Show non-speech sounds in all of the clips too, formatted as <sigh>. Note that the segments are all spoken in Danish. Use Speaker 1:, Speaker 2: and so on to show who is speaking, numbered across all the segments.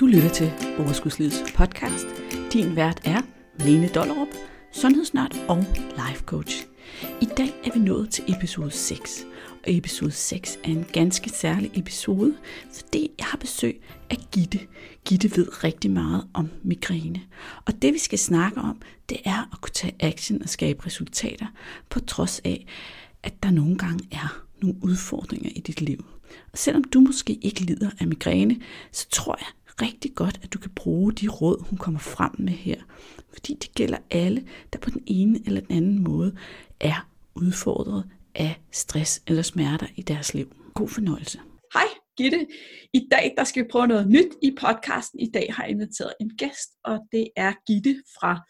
Speaker 1: Du lytter til Overskudslivets podcast. Din vært er Lene Dollerup, sundhedsnørd og life coach. I dag er vi nået til episode 6. Og episode 6 er en ganske særlig episode, fordi jeg har besøg af Gitte. Gitte ved rigtig meget om migræne. Og det vi skal snakke om, det er at kunne tage action og skabe resultater, på trods af, at der nogle gange er nogle udfordringer i dit liv. Og selvom du måske ikke lider af migræne, så tror jeg rigtig godt, at du kan bruge de råd, hun kommer frem med her. Fordi det gælder alle, der på den ene eller den anden måde er udfordret af stress eller smerter i deres liv. God fornøjelse. Hej Gitte. I dag der skal vi prøve noget nyt i podcasten. I dag har jeg inviteret en gæst, og det er Gitte fra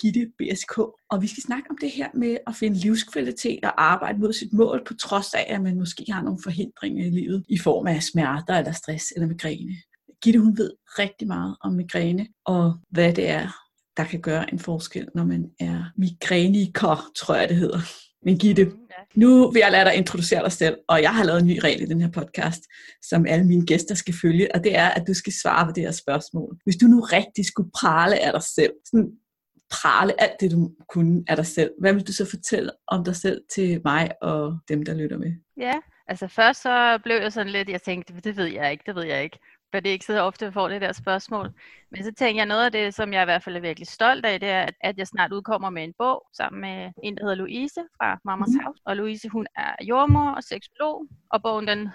Speaker 1: Gitte BSK. Og vi skal snakke om det her med at finde livskvalitet og arbejde mod sit mål, på trods af, at man måske har nogle forhindringer i livet i form af smerter eller stress eller migræne. Gitte hun ved rigtig meget om migræne og hvad det er, der kan gøre en forskel, når man er migræniker, tror jeg det hedder. Men Gitte, nu vil jeg lade dig introducere dig selv, og jeg har lavet en ny regel i den her podcast, som alle mine gæster skal følge, og det er, at du skal svare på det her spørgsmål. Hvis du nu rigtig skulle prale af dig selv, sådan prale alt det, du kunne af dig selv, hvad vil du så fortælle om dig selv til mig og dem, der lytter med?
Speaker 2: Ja, altså først så blev jeg sådan lidt, jeg tænkte, det ved jeg ikke, det ved jeg ikke for det er ikke så ofte, jeg får det der spørgsmål. Men så tænker jeg, noget af det, som jeg i hvert fald er virkelig stolt af, det er, at jeg snart udkommer med en bog sammen med en, der hedder Louise fra Mamas mm. House. Og Louise, hun er jordmor og seksolog, og bogen den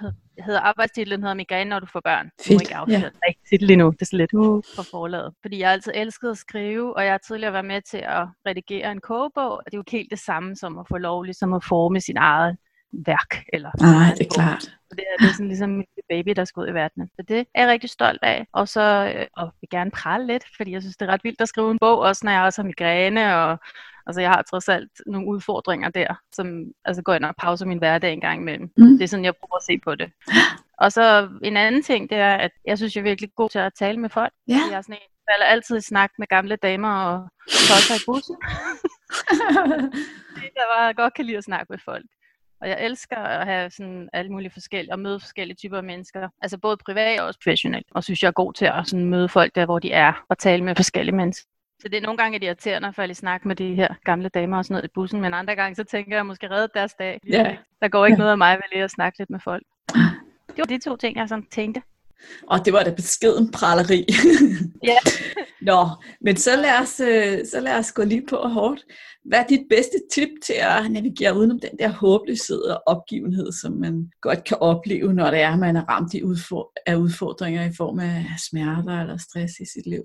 Speaker 2: hedder, arbejdstitlen hedder Migræne, når du får børn.
Speaker 1: Fedt,
Speaker 2: nu ikke afsløre ja. rigtig titel endnu, det er så lidt uh, på forladet. Fordi jeg har altid elsket at skrive, og jeg har tidligere været med til at redigere en kogebog, og det er jo helt det samme som at få lov ligesom at forme sin eget værk. Eller
Speaker 1: Nej, det er klart.
Speaker 2: Det er, det er sådan ligesom en baby, der skal ud i verden. Så det er jeg rigtig stolt af. Og så øh, og vil gerne prale lidt, fordi jeg synes, det er ret vildt at skrive en bog, også når jeg også har migræne, og altså, jeg har trods alt nogle udfordringer der, som altså, går ind og pauser min hverdag en gang imellem. Mm. Det er sådan, jeg prøver at se på det. Og så en anden ting, det er, at jeg synes, jeg er virkelig god til at tale med folk.
Speaker 1: Ja.
Speaker 2: Jeg er sådan en, falder altid i snak med gamle damer og tosser i bussen. <laughs> <laughs> det jeg bare godt kan lide at snakke med folk. Og jeg elsker at have sådan alle mulige forskellige, og møde forskellige typer af mennesker. Altså både privat og også professionelt. Og synes jeg er god til at sådan møde folk der, hvor de er, og tale med forskellige mennesker. Så det er nogle gange irriterende at falde i snak med de her gamle damer og sådan noget i bussen, men andre gange så tænker jeg måske redde deres dag.
Speaker 1: Ja.
Speaker 2: Der går ikke noget af mig ved lige at snakke lidt med folk. Det var de to ting, jeg sådan tænkte.
Speaker 1: Og det var da beskeden praleri.
Speaker 2: Ja. <laughs>
Speaker 1: Nå, men så lad, os, øh, så lad os gå lige på hårdt. Hvad er dit bedste tip til at navigere udenom den der håbløshed og opgivenhed, som man godt kan opleve, når det er, man er ramt af udfordringer i form af smerter eller stress i sit liv?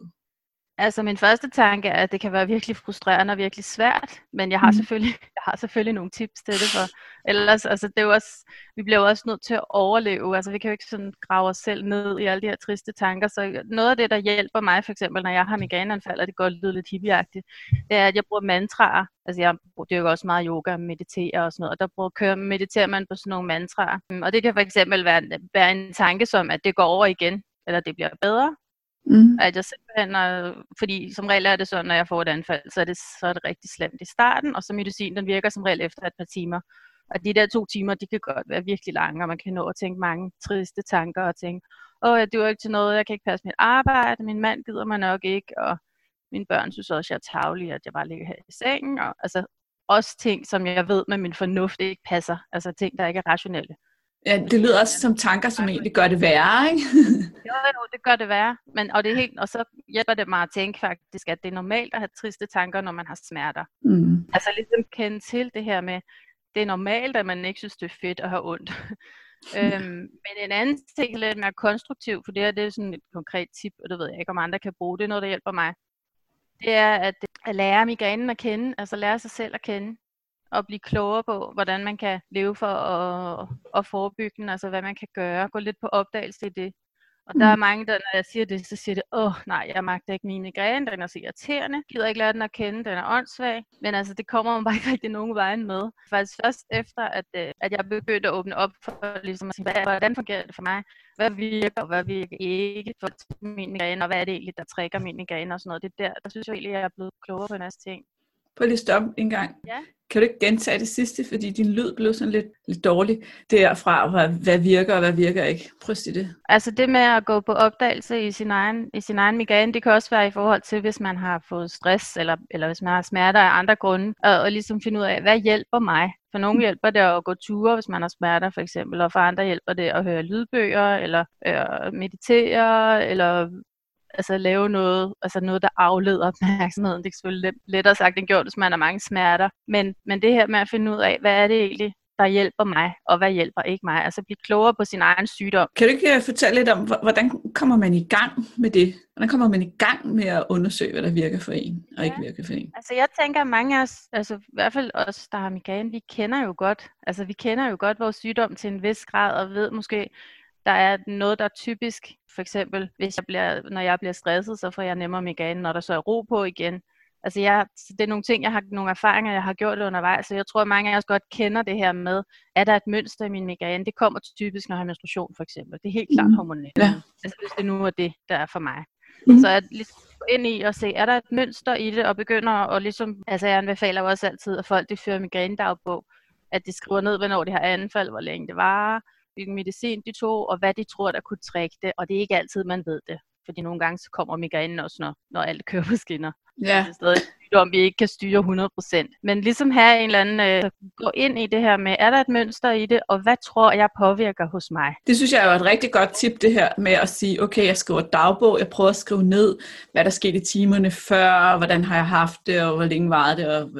Speaker 2: Altså min første tanke er, at det kan være virkelig frustrerende og virkelig svært, men jeg har, mm. selvfølgelig, <laughs> jeg har selvfølgelig nogle tips til det, for ellers, altså det er jo også, vi bliver jo også nødt til at overleve, altså vi kan jo ikke sådan grave os selv ned i alle de her triste tanker, så noget af det, der hjælper mig for eksempel, når jeg har migræneanfald, og det går lidt lidt hippieagtigt, det er, at jeg bruger mantraer, altså jeg dyrker også meget yoga og mediterer og sådan noget, og der bruger, kører, mediterer man på sådan nogle mantraer, og det kan for eksempel være, være en tanke som, at det går over igen, eller det bliver bedre, Mm. At jeg simpelthen, er, fordi som regel er det sådan, når jeg får et anfald, så er, det, så er det rigtig slemt i starten, og så medicin, den virker som regel efter et par timer. Og de der to timer, de kan godt være virkelig lange, og man kan nå at tænke mange triste tanker, og tænke, åh, jeg duer ikke til noget, jeg kan ikke passe mit arbejde, min mand gider mig nok ikke, og mine børn synes også, jeg er tavlig, at jeg bare ligger her i sengen, og altså også ting, som jeg ved med min fornuft ikke passer, altså ting, der ikke er rationelle.
Speaker 1: Ja, det lyder også som tanker, som egentlig gør det værre, ikke? <laughs>
Speaker 2: jo, jo, det gør det værre. Men, og, det er helt, og så hjælper det mig at tænke faktisk, at det er normalt at have triste tanker, når man har smerter. Mm. Altså ligesom kende til det her med, det er normalt, at man ikke synes, det er fedt at have ondt. <laughs> øhm, men en anden ting lidt mere konstruktiv, for det her det er sådan et konkret tip, og det ved jeg ikke, om andre kan bruge. Det er noget, der hjælper mig. Det er at, at lære migrænen at kende, altså lære sig selv at kende at blive klogere på, hvordan man kan leve for at, at forebygge den, altså hvad man kan gøre, gå lidt på opdagelse i det. Og der er mm. mange, der når jeg siger det, så siger det, åh nej, jeg magter ikke mine græne, den er så irriterende, gider ikke lære den at kende, den er åndssvag. Men altså, det kommer man <laughs> bare ikke rigtig nogen vejen med. Faktisk først efter, at, øh, at jeg begyndte at åbne op for, ligesom at sige, hvad, hvordan fungerer det for mig? Hvad virker, og hvad virker ikke for mine græne, og hvad er det egentlig, der trækker mine græne og sådan noget. Det er der, der synes jeg egentlig, at jeg er blevet klogere på en masse ting.
Speaker 1: Prøv lige stoppe en gang.
Speaker 2: Ja.
Speaker 1: Kan du ikke gentage det sidste, fordi din lyd blev sådan lidt, lidt dårlig derfra, hvad, hvad virker og hvad virker ikke? Prøv at sige det.
Speaker 2: Altså det med at gå på opdagelse i sin egen, i sin egen migraine, det kan også være i forhold til, hvis man har fået stress, eller, eller hvis man har smerter af andre grunde, og, og ligesom finde ud af, hvad hjælper mig? For nogle hjælper det at gå ture, hvis man har smerter for eksempel, og for andre hjælper det at høre lydbøger, eller øh, meditere, eller altså lave noget, altså noget, der afleder opmærksomheden. Det er selvfølgelig lettere sagt end gjort, hvis man har mange smerter. Men, men det her med at finde ud af, hvad er det egentlig, der hjælper mig, og hvad hjælper ikke mig. Altså blive klogere på sin egen sygdom.
Speaker 1: Kan du ikke øh, fortælle lidt om, hvordan kommer man i gang med det? Hvordan kommer man i gang med at undersøge, hvad der virker for en, og ja. ikke virker for en?
Speaker 2: Altså jeg tænker, at mange af os, altså i hvert fald os, der har migræne, vi kender jo godt, altså vi kender jo godt vores sygdom til en vis grad, og ved måske, der er noget, der er typisk. For eksempel, hvis jeg bliver, når jeg bliver stresset, så får jeg nemmere migræne, når der så er ro på igen. Altså jeg, det er nogle ting, jeg har nogle erfaringer, jeg har gjort undervejs, så jeg tror, at mange af os godt kender det her med, er der et mønster i min migræne? Det kommer typisk, når jeg har menstruation for eksempel. Det er helt klart mm. hormonelt. Ja. Altså hvis det nu er det, der er for mig. Mm. Så at ligesom gå ind i og se, er der et mønster i det, og begynder at ligesom, altså jeg anbefaler jo også altid, at folk de fører migrænedagbog, at de skriver ned, hvornår de har anfald, hvor længe det varer, hvilken medicin de tog, og hvad de tror, der kunne trække det. Og det er ikke altid, man ved det. Fordi nogle gange så kommer migrænen også, når, når alt kører på skinner. Ja. Det er stadig sygdom, vi ikke kan styre 100%. Men ligesom have en eller anden, øh, gå ind i det her med, er der et mønster i det, og hvad tror jeg påvirker hos mig?
Speaker 1: Det synes jeg er et rigtig godt tip, det her med at sige, okay, jeg skriver dagbog, jeg prøver at skrive ned, hvad der skete i timerne før, hvordan har jeg haft det, og hvor længe var det, og,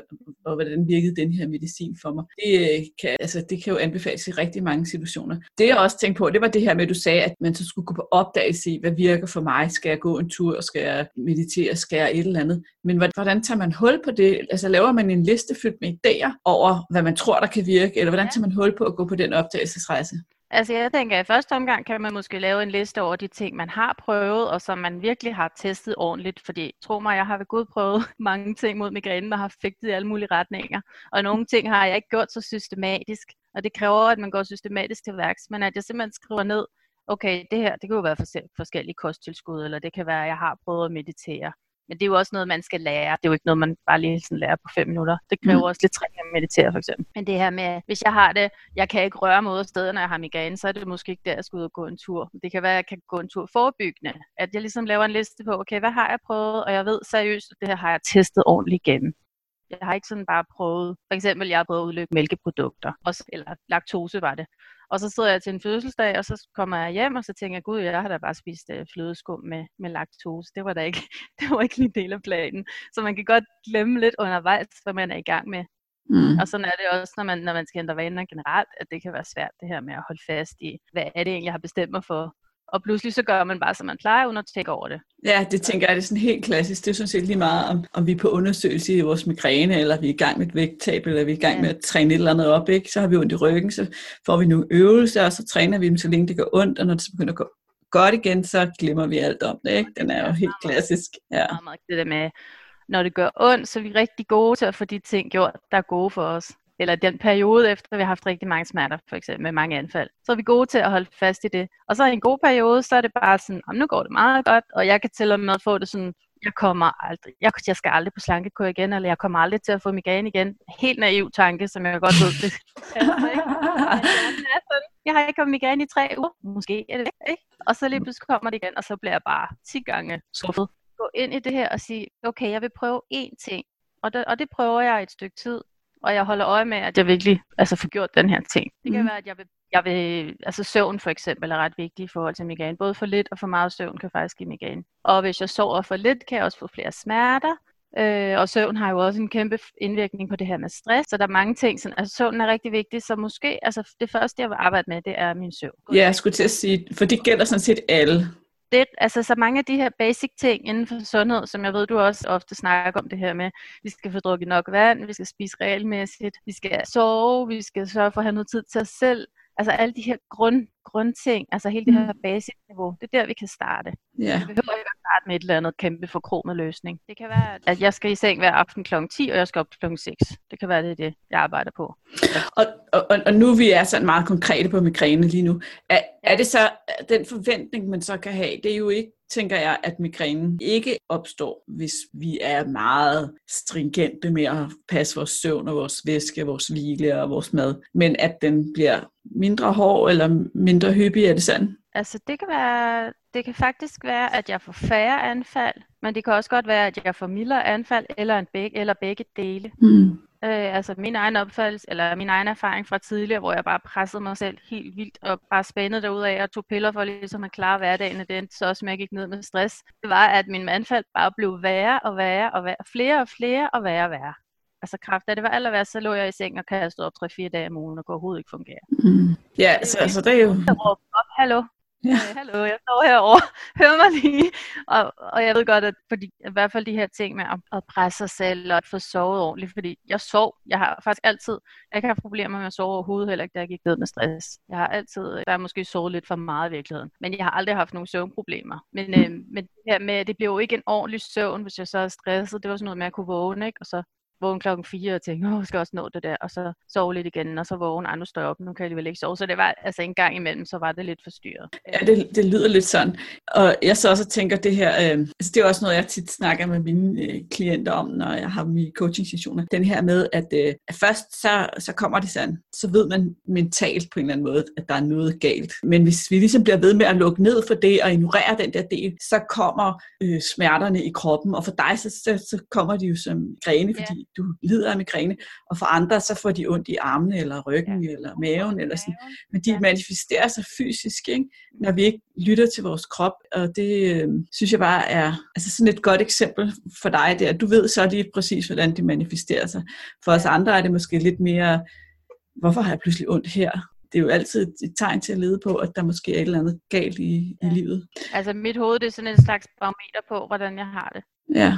Speaker 1: og hvordan virkede den her medicin for mig. Det øh, kan, altså, det kan jo anbefales i rigtig mange situationer. Det jeg også tænkte på, det var det her med, at du sagde, at man så skulle gå på opdagelse i, hvad virker for mig. Skal jeg gå en tur, skal jeg meditere, skal jeg et eller andet. Men hvordan tager man hul på det? Altså laver man en liste fyldt med idéer over, hvad man tror, der kan virke, eller hvordan tager man hul på at gå på den opdagelsesrejse?
Speaker 2: Altså jeg tænker, at i første omgang kan man måske lave en liste over de ting, man har prøvet, og som man virkelig har testet ordentligt. Fordi tro mig, jeg har ved Gud prøvet <laughs> mange ting mod migrænen, og har fægtet i alle mulige retninger. Og nogle ting har jeg ikke gjort så systematisk. Og det kræver, at man går systematisk til værks, men at jeg simpelthen skriver ned, okay, det her, det kan jo være forskellige kosttilskud, eller det kan være, at jeg har prøvet at meditere. Men det er jo også noget, man skal lære. Det er jo ikke noget, man bare lige sådan lærer på fem minutter. Det kræver mm. også lidt træning at meditere, for eksempel. Men det her med, hvis jeg har det, jeg kan ikke røre mig ud af stedet, når jeg har migræne, så er det måske ikke der, jeg skal ud og gå en tur. Det kan være, at jeg kan gå en tur forebyggende. At jeg ligesom laver en liste på, okay, hvad har jeg prøvet? Og jeg ved seriøst, at det her har jeg testet ordentligt igennem. Jeg har ikke sådan bare prøvet, for eksempel jeg har prøvet at udlykke mælkeprodukter, også, eller laktose var det. Og så sidder jeg til en fødselsdag, og så kommer jeg hjem, og så tænker jeg, gud, jeg har da bare spist øh, flødeskum med, med laktose. Det var da ikke, <laughs> det var ikke lige en del af planen. Så man kan godt glemme lidt undervejs, hvad man er i gang med. Mm. Og sådan er det også, når man, når man skal ændre vaner generelt, at det kan være svært det her med at holde fast i, hvad er det egentlig, jeg har bestemt mig for, og pludselig så gør man bare, som man plejer, uden at tænke over det.
Speaker 1: Ja, det tænker jeg, det er sådan helt klassisk. Det er sådan set lige meget, om, om vi er på undersøgelse i vores migræne, eller vi er i gang med et vægttab, eller vi er i gang ja. med at træne et eller andet op. Ikke? Så har vi ondt i ryggen, så får vi nogle øvelser, og så træner vi dem, så længe det går ondt, og når det så begynder at gå godt igen, så glemmer vi alt om det. Ikke? Den er jo helt klassisk. Ja.
Speaker 2: Det der med, når det gør ondt, så er vi rigtig gode til at få de ting gjort, der er gode for os eller den periode efter, vi har haft rigtig mange smerter, for eksempel med mange anfald, så er vi gode til at holde fast i det. Og så i en god periode, så er det bare sådan, om nu går det meget godt, og jeg kan til og med få det sådan, jeg kommer aldrig, jeg, jeg skal aldrig på slankekur igen, eller jeg kommer aldrig til at få migræne igen. Helt naiv tanke, som jeg godt ved, det <laughs> <laughs> jeg har ikke kommet migræne i tre uger. Måske er det ikke. Og så lige pludselig kommer det igen, og så bliver jeg bare 10 gange skuffet. Gå ind i det her og sige, okay, jeg vil prøve én ting. Og det, og det prøver jeg et stykke tid og jeg holder øje med, at jeg virkelig altså, får gjort den her ting. Det kan mm. være, at jeg vil, jeg vil, altså søvn for eksempel er ret vigtig i forhold til migræne. Både for lidt og for meget søvn kan faktisk give migræne. Og hvis jeg sover for lidt, kan jeg også få flere smerter. Øh, og søvn har jo også en kæmpe indvirkning på det her med stress, så der er mange ting. Sådan, altså søvn er rigtig vigtigt, så måske, altså det første jeg vil arbejde med, det er min søvn.
Speaker 1: Ja, jeg skulle til at sige, for det gælder sådan set alle
Speaker 2: det, altså så mange af de her basic ting inden for sundhed, som jeg ved, du også ofte snakker om det her med, vi skal få drukket nok vand, vi skal spise regelmæssigt, vi skal sove, vi skal sørge for at have noget tid til os selv, altså alle de her grund, grundting, altså hele det her mm. basic niveau, det er der, vi kan starte. Yeah. Vi behøver ikke at starte med et eller andet kæmpe forkromet løsning. Det kan være, at jeg skal i seng hver aften kl. 10, og jeg skal op kl. 6. Det kan være, det er det, jeg arbejder på.
Speaker 1: Og, og, og nu vi er sådan meget konkrete på migræne lige nu. Er, er det så den forventning, man så kan have, det er jo ikke tænker jeg, at migrænen ikke opstår, hvis vi er meget stringente med at passe vores søvn og vores væske, vores hvile og vores mad, men at den bliver mindre hård eller mindre hyppig, er det sådan?
Speaker 2: Altså det kan være, det kan faktisk være, at jeg får færre anfald, men det kan også godt være, at jeg får mildere anfald eller, en begge, eller begge dele. Mm. Øh, altså min egen opfattelse, eller min egen erfaring fra tidligere, hvor jeg bare pressede mig selv helt vildt, og bare spændede derud af og tog piller for ligesom at klare hverdagen, og det endte så også med, at jeg gik ned med stress, det var, at min mandfald bare blev værre og værre og værre, flere og flere og værre og værre. Altså kraft, da det var aller værst, så lå jeg i seng og kastede op 3-4 dage om ugen og kunne overhovedet ikke fungere.
Speaker 1: Mm. Ja, så, altså det er jo...
Speaker 2: Jeg op, hallo, Ja. Øh, hallo, jeg står herovre. <laughs> Hør mig lige. Og, og jeg ved godt, at fordi, i hvert fald de her ting med at, at presse sig selv og at få sovet ordentligt, fordi jeg sov. Jeg har faktisk altid, jeg ikke haft problemer med at sove overhovedet, heller ikke da jeg gik ned med stress. Jeg har altid, der er måske sovet lidt for meget i virkeligheden, men jeg har aldrig haft nogen søvnproblemer. Men, øh, men det her med, det blev jo ikke en ordentlig søvn, hvis jeg så er stresset. Det var sådan noget med at kunne vågne, ikke? og så vågne klokken 4 og tænke, åh, jeg skal også nå det der, og så sove lidt igen, og så vågne, andre står op, nu kan jeg alligevel ikke sove. Så det var, altså en gang imellem, så var det lidt forstyrret.
Speaker 1: Ja, det, det lyder lidt sådan. Og jeg så også tænker det her, øh, altså det er også noget, jeg tit snakker med mine øh, klienter om, når jeg har mine coaching sessioner. Den her med, at, øh, at først så, så kommer det sådan, så ved man mentalt på en eller anden måde, at der er noget galt. Men hvis vi ligesom bliver ved med at lukke ned for det og ignorere den der del, så kommer øh, smerterne i kroppen, og for dig så, så, så kommer de jo som grene, fordi du lider af migræne, og for andre så får de ondt i armene, eller ryggen, ja. eller maven, eller sådan. Men de ja. manifesterer sig fysisk, ikke? når vi ikke lytter til vores krop, og det øh, synes jeg bare er altså sådan et godt eksempel for dig der. Du ved så lige præcis, hvordan de manifesterer sig. For os andre er det måske lidt mere, hvorfor har jeg pludselig ondt her? det er jo altid et tegn til at lede på, at der måske er et eller andet galt i, ja. i livet.
Speaker 2: Altså mit hoved det er sådan en slags barometer på, hvordan jeg har det.
Speaker 1: Ja.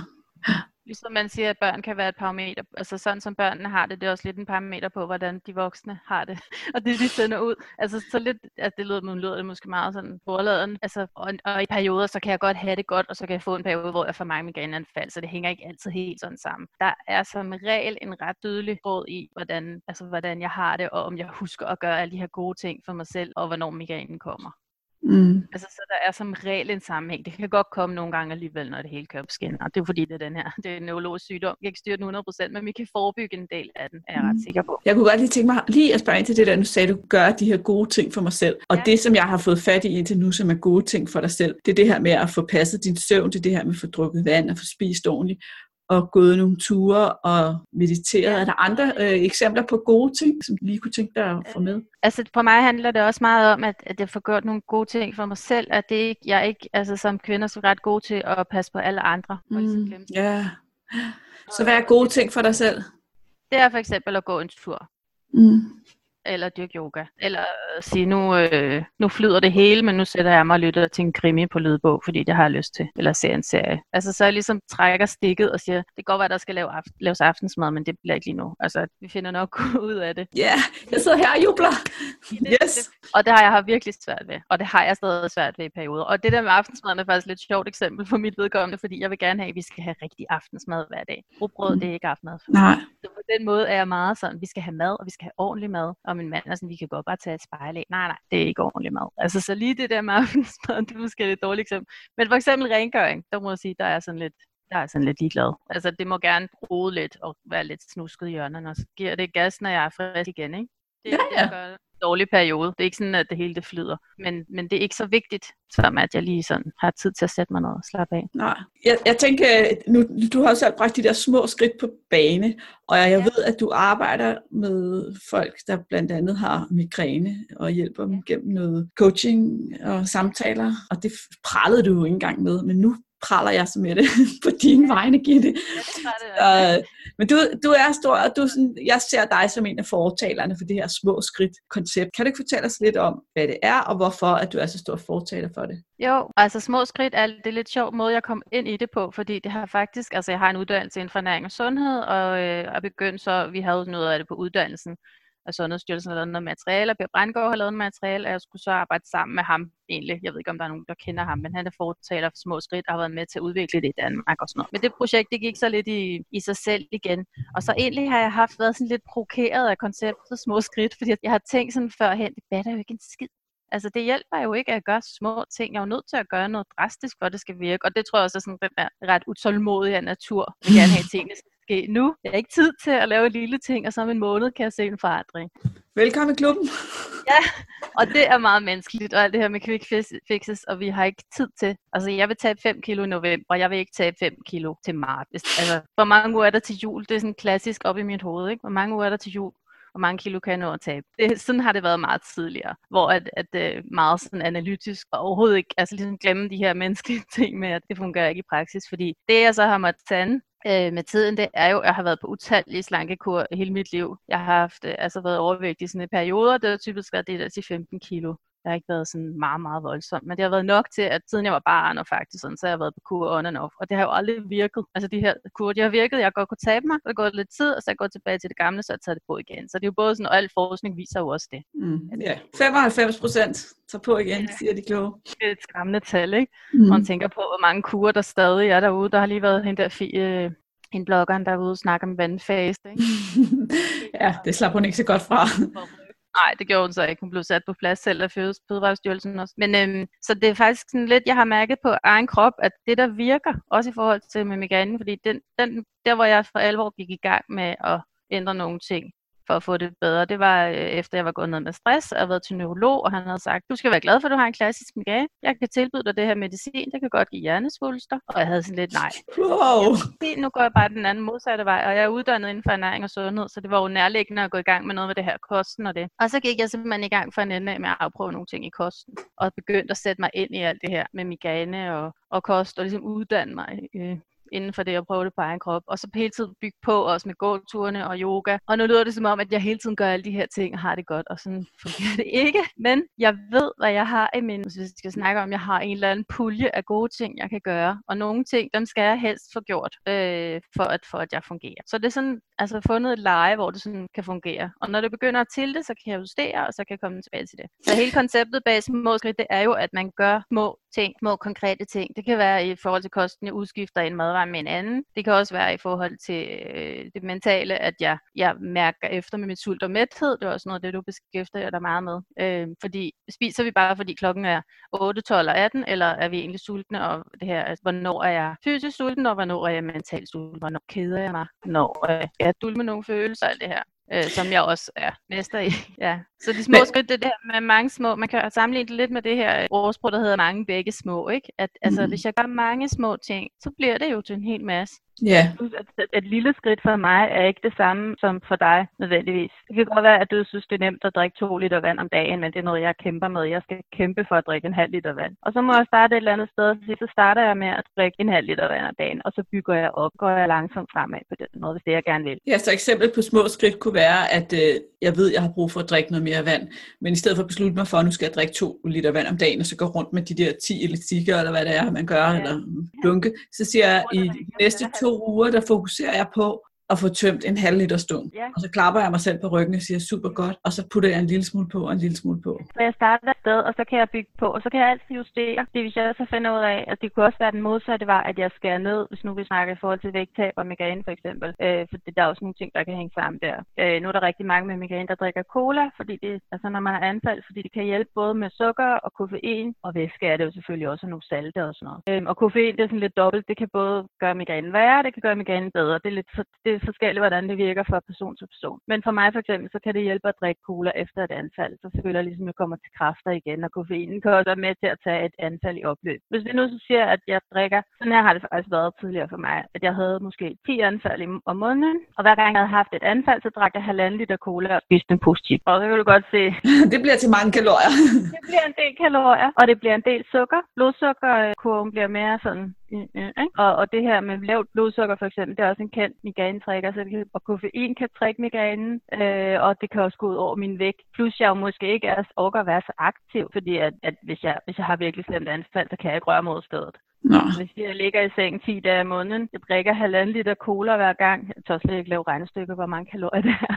Speaker 2: Ligesom man siger, at børn kan være et parameter, altså sådan som børnene har det, det er også lidt en parameter på, hvordan de voksne har det, <laughs> og det de sender ud. Altså så lidt, at det lyder, lyder det måske meget sådan forladen. Altså, og, og, i perioder, så kan jeg godt have det godt, og så kan jeg få en periode, hvor jeg får mange migræneanfald, så det hænger ikke altid helt sådan sammen. Der er som regel en ret tydelig råd i, hvordan, altså, hvordan jeg har det, og om jeg husker at gøre alle de her gode ting for mig selv, og hvornår migrænen kommer. Mm. Altså, så der er som regel en sammenhæng. Det kan godt komme nogle gange alligevel, når det hele kører på skinner. Det er fordi, det er den her det er en neurologisk sygdom. Jeg kan ikke styre den 100%, men vi kan forebygge en del af den, er jeg ret mm. sikker på.
Speaker 1: Jeg kunne godt lige tænke mig lige at spørge ind til det der, nu sagde du, gør de her gode ting for mig selv. Og ja. det, som jeg har fået fat i indtil nu, som er gode ting for dig selv, det er det her med at få passet din søvn, det er det her med at få drukket vand og få spist ordentligt og gået nogle ture og mediteret. Er der andre øh, eksempler på gode ting, som du lige kunne tænke dig at få med?
Speaker 2: Altså for mig handler det også meget om, at, at jeg får gjort nogle gode ting for mig selv, at det ikke, jeg ikke altså som kvinde så ret god til at passe på alle andre.
Speaker 1: Mm, ja. Så hvad er gode ting for dig selv?
Speaker 2: Det er for eksempel at gå en tur. Mm eller dyrke yoga. Eller sige, nu, øh, nu flyder det hele, men nu sætter jeg mig og lytter til en krimi på lydbog, fordi det har jeg lyst til. Eller ser en serie. Altså så jeg ligesom trækker stikket og siger, det kan godt være, der skal lave aft- laves aftensmad, men det bliver ikke lige nu. Altså vi finder nok <laughs> ud af det.
Speaker 1: Ja, yeah, jeg sidder her og jubler. Yes.
Speaker 2: Og det har jeg har virkelig svært ved. Og det har jeg stadig svært ved i perioder. Og det der med aftensmad er faktisk et lidt sjovt eksempel for mit vedkommende, fordi jeg vil gerne have, at vi skal have rigtig aftensmad hver dag. Rugbrød, mm. det er ikke aftensmad.
Speaker 1: Nej.
Speaker 2: Så på den måde er jeg meget sådan, vi skal have mad, og vi skal have ordentlig mad. Og min mand er sådan, vi kan godt bare tage et spejl af. Nej, nej, det er ikke ordentlig mad. Altså så lige det der med <laughs> aftensmad, det er måske et dårligt eksempel. Men for eksempel rengøring, der må jeg sige, der er sådan lidt, der er sådan lidt ligeglad. Altså det må gerne rode lidt og være lidt snusket i hjørnerne, og så giver det gas, når jeg er frisk igen, ikke? Det, ja, ja. det gør dårlig periode. Det er ikke sådan, at det hele det flyder. Men, men det er ikke så vigtigt, som at jeg lige sådan har tid til at sætte mig ned og slappe af.
Speaker 1: Nej, jeg, jeg tænker, nu, du har selv bragt de der små skridt på bane, og jeg, jeg ja. ved, at du arbejder med folk, der blandt andet har migræne, og hjælper dem gennem noget coaching og samtaler, og det prallede du jo ikke engang med, men nu praler jeg så med det <laughs> på dine vegne, Gitte. Ja, det uh, men du, du er stor, og du sådan, jeg ser dig som en af fortalerne for det her små skridt koncept. Kan du ikke fortælle os lidt om, hvad det er, og hvorfor at du er så stor fortaler for det?
Speaker 2: Jo, altså små skridt er det lidt sjov måde, jeg kom ind i det på, fordi det har faktisk, altså jeg har en uddannelse inden for næring og sundhed, og øh, er begyndt så, vi havde noget af det på uddannelsen, at Sundhedsstyrelsen har lavet noget materiale, og Per Brandgaard har lavet noget materiale, og jeg skulle så arbejde sammen med ham egentlig. Jeg ved ikke, om der er nogen, der kender ham, men han er fortaler for små skridt og har været med til at udvikle det i Danmark og sådan noget. Men det projekt, det gik så lidt i, i sig selv igen. Og så egentlig har jeg haft været sådan lidt provokeret af konceptet små skridt, fordi jeg har tænkt sådan førhen, det batter jo ikke en skid Altså det hjælper jo ikke at gøre små ting. Jeg er jo nødt til at gøre noget drastisk, for at det skal virke. Og det tror jeg også er sådan den der ret utålmodige natur. Jeg vil gerne have tingene skal ske nu. Jeg har ikke tid til at lave en lille ting, og så om en måned kan jeg se en forandring.
Speaker 1: Velkommen i klubben. <laughs>
Speaker 2: Ja, og det er meget menneskeligt, og alt det her med quick fixes, og vi har ikke tid til. Altså, jeg vil tabe 5 kilo i november, og jeg vil ikke tabe 5 kilo til marts. Altså, hvor mange uger er der til jul? Det er sådan klassisk op i mit hoved, ikke? Hvor mange uger er der til jul? Hvor mange kilo kan jeg nå at tabe. Det, sådan har det været meget tidligere, hvor at, at det er meget sådan analytisk og overhovedet ikke, altså ligesom glemme de her <laughs> menneskelige ting med, at det fungerer ikke i praksis, fordi det jeg så har måttet tage øh, med tiden, det er jo, at jeg har været på utallige slankekur hele mit liv. Jeg har haft, øh, altså været overvægtig i sådan perioder, det har typisk været det der til 15 kilo. Det har ikke været sådan meget, meget voldsomt, men det har været nok til, at siden jeg var barn og faktisk sådan, så har jeg været på kur on and off, og det har jo aldrig virket. Altså de her kur, de har virket, jeg godt kunne tabe mig, det går lidt tid, og så går tilbage til det gamle, så jeg tager det på igen. Så det er jo både sådan, og al forskning viser jo også det.
Speaker 1: Mm, ja, 95 procent tager på igen, ja. siger de kloge.
Speaker 2: Det er et skræmmende tal, ikke? Mm. Man tænker på, hvor mange kurer der stadig er derude. Der har lige været hende der fie, en bloggeren, der er ude og snakke om vandfase. Ikke? <laughs>
Speaker 1: ja, det slap hun ikke så godt fra.
Speaker 2: Nej, det gjorde hun så ikke. Hun blev sat på plads selv af Fødevarestyrelsen også. Men øhm, så det er faktisk sådan lidt, jeg har mærket på egen krop, at det der virker, også i forhold til med migrænen, fordi den, den, der hvor jeg for alvor gik i gang med at ændre nogle ting, for at få det bedre, det var øh, efter jeg var gået ned med stress og jeg været til neurolog, og han havde sagt, du skal være glad for, at du har en klassisk migræne. Jeg kan tilbyde dig det her medicin, det kan godt give hjernesvulster. Og jeg havde sådan lidt, nej.
Speaker 1: Wow.
Speaker 2: Ja, nu går jeg bare den anden modsatte vej, og jeg er uddannet inden for ernæring og sundhed, så det var jo nærliggende at gå i gang med noget med det her kosten og det. Og så gik jeg simpelthen i gang for en ende med at afprøve nogle ting i kosten, og begyndte at sætte mig ind i alt det her med migræne og, og kost, og ligesom uddanne mig øh, inden for det at prøve det på egen krop. Og så hele tiden bygge på også med gåturene og yoga. Og nu lyder det som om, at jeg hele tiden gør alle de her ting og har det godt, og sådan fungerer det ikke. Men jeg ved, hvad jeg har i min, hvis vi skal snakke om, jeg har en eller anden pulje af gode ting, jeg kan gøre. Og nogle ting, dem skal jeg helst få gjort, øh, for, at, for at jeg fungerer. Så det er sådan, altså fundet et leje, hvor det sådan kan fungere. Og når det begynder at tilte, så kan jeg justere, og så kan jeg komme tilbage til det. Så hele konceptet bag små skridt, det er jo, at man gør små ting, små konkrete ting. Det kan være i forhold til kosten, jeg udskifter en madvare med en anden. Det kan også være i forhold til øh, det mentale, at jeg, jeg mærker efter med mit sult og mæthed. Det er også noget af det, du beskæftiger dig meget med. Øh, fordi spiser vi bare, fordi klokken er 8, 12 og 18, eller er vi egentlig sultne? Og det her, altså, hvornår er jeg fysisk sulten, og hvornår er jeg mentalt sulten? Hvornår keder jeg mig? Når øh, jeg dul med nogle følelser, alt det her øh, som jeg også er mester i. <laughs> Ja. Så de små Men... skridt, det der med mange små, man kan sammenligne det lidt med det her ordsprog, der hedder mange begge små, ikke? At altså, mm. hvis jeg gør mange små ting, så bliver det jo til en hel masse.
Speaker 1: Ja.
Speaker 2: Yeah. Et, et lille skridt for mig er ikke det samme som for dig nødvendigvis. Det kan godt være, at du synes, det er nemt at drikke to liter vand om dagen, men det er noget, jeg kæmper med. Jeg skal kæmpe for at drikke en halv liter vand. Og så må jeg starte et eller andet sted, så starter jeg med at drikke en halv liter vand om dagen, og så bygger jeg op, går jeg langsomt fremad på den måde, hvis det jeg gerne vil.
Speaker 1: Ja, så eksempel på små skridt kunne være, at øh, jeg ved, jeg har brug for at drikke noget mere vand, men i stedet for at beslutte mig for, at nu skal jeg drikke to liter vand om dagen, og så gå rundt med de der 10 elastikker, eller hvad det er, man gør, ja. eller dunke, så siger jeg, i næste to uger, der fokuserer jeg på at få tømt en halv liter stund. Ja. Og så klapper jeg mig selv på ryggen og siger super godt, og så putter jeg en lille smule på og en lille smule på.
Speaker 2: Så jeg starter et sted, og så kan jeg bygge på, og så kan jeg altid justere. Det hvis jeg så finder ud af, at det kunne også være den modsatte var, at jeg skærer ned, hvis nu vi snakker i forhold til vægttab og migræne for eksempel. Øh, for det, der er også nogle ting, der kan hænge sammen der. Øh, nu er der rigtig mange med migræne, der drikker cola, fordi det, altså når man har anfald, fordi det kan hjælpe både med sukker og koffein, og væske er det jo selvfølgelig også, nogle salte og sådan noget. Øh, og koffein, det er sådan lidt dobbelt. Det kan både gøre migrænen værre, det kan gøre migrænen bedre. Det er lidt det er forskelligt, hvordan det virker fra person til person. Men for mig for eksempel, så kan det hjælpe at drikke cola efter et anfald. Så føler jeg ligesom, at jeg kommer til kræfter igen, og koffeinen kan også være med til at tage et anfald i opløb. Hvis vi nu så siger, at jeg drikker, sådan her har det faktisk været tidligere for mig, at jeg havde måske 10 anfald om måneden, og hver gang jeg havde haft et anfald, så drak jeg halvanden liter cola og spiste en positiv. Og så kan du godt se. <laughs>
Speaker 1: det bliver til mange kalorier. <laughs>
Speaker 2: det bliver en del kalorier, og det bliver en del sukker. Blodsukkerkurven bliver mere sådan ikke? Og, og det her med lavt blodsukker for eksempel, det er også en kendt migrænetrækker, så det kan, og koffein kan trække migrænen, øh, og det kan også gå ud over min vægt. Plus jeg jo måske ikke er, orker at være så aktiv, fordi at, at hvis, jeg, hvis jeg har virkelig slemt anfald, så kan jeg ikke røre mod stedet. Nå. Hvis jeg ligger i sengen 10 dage om måneden, jeg drikker halvanden liter cola hver gang, jeg tør slet ikke lave regnestykker, hvor mange kalorier det er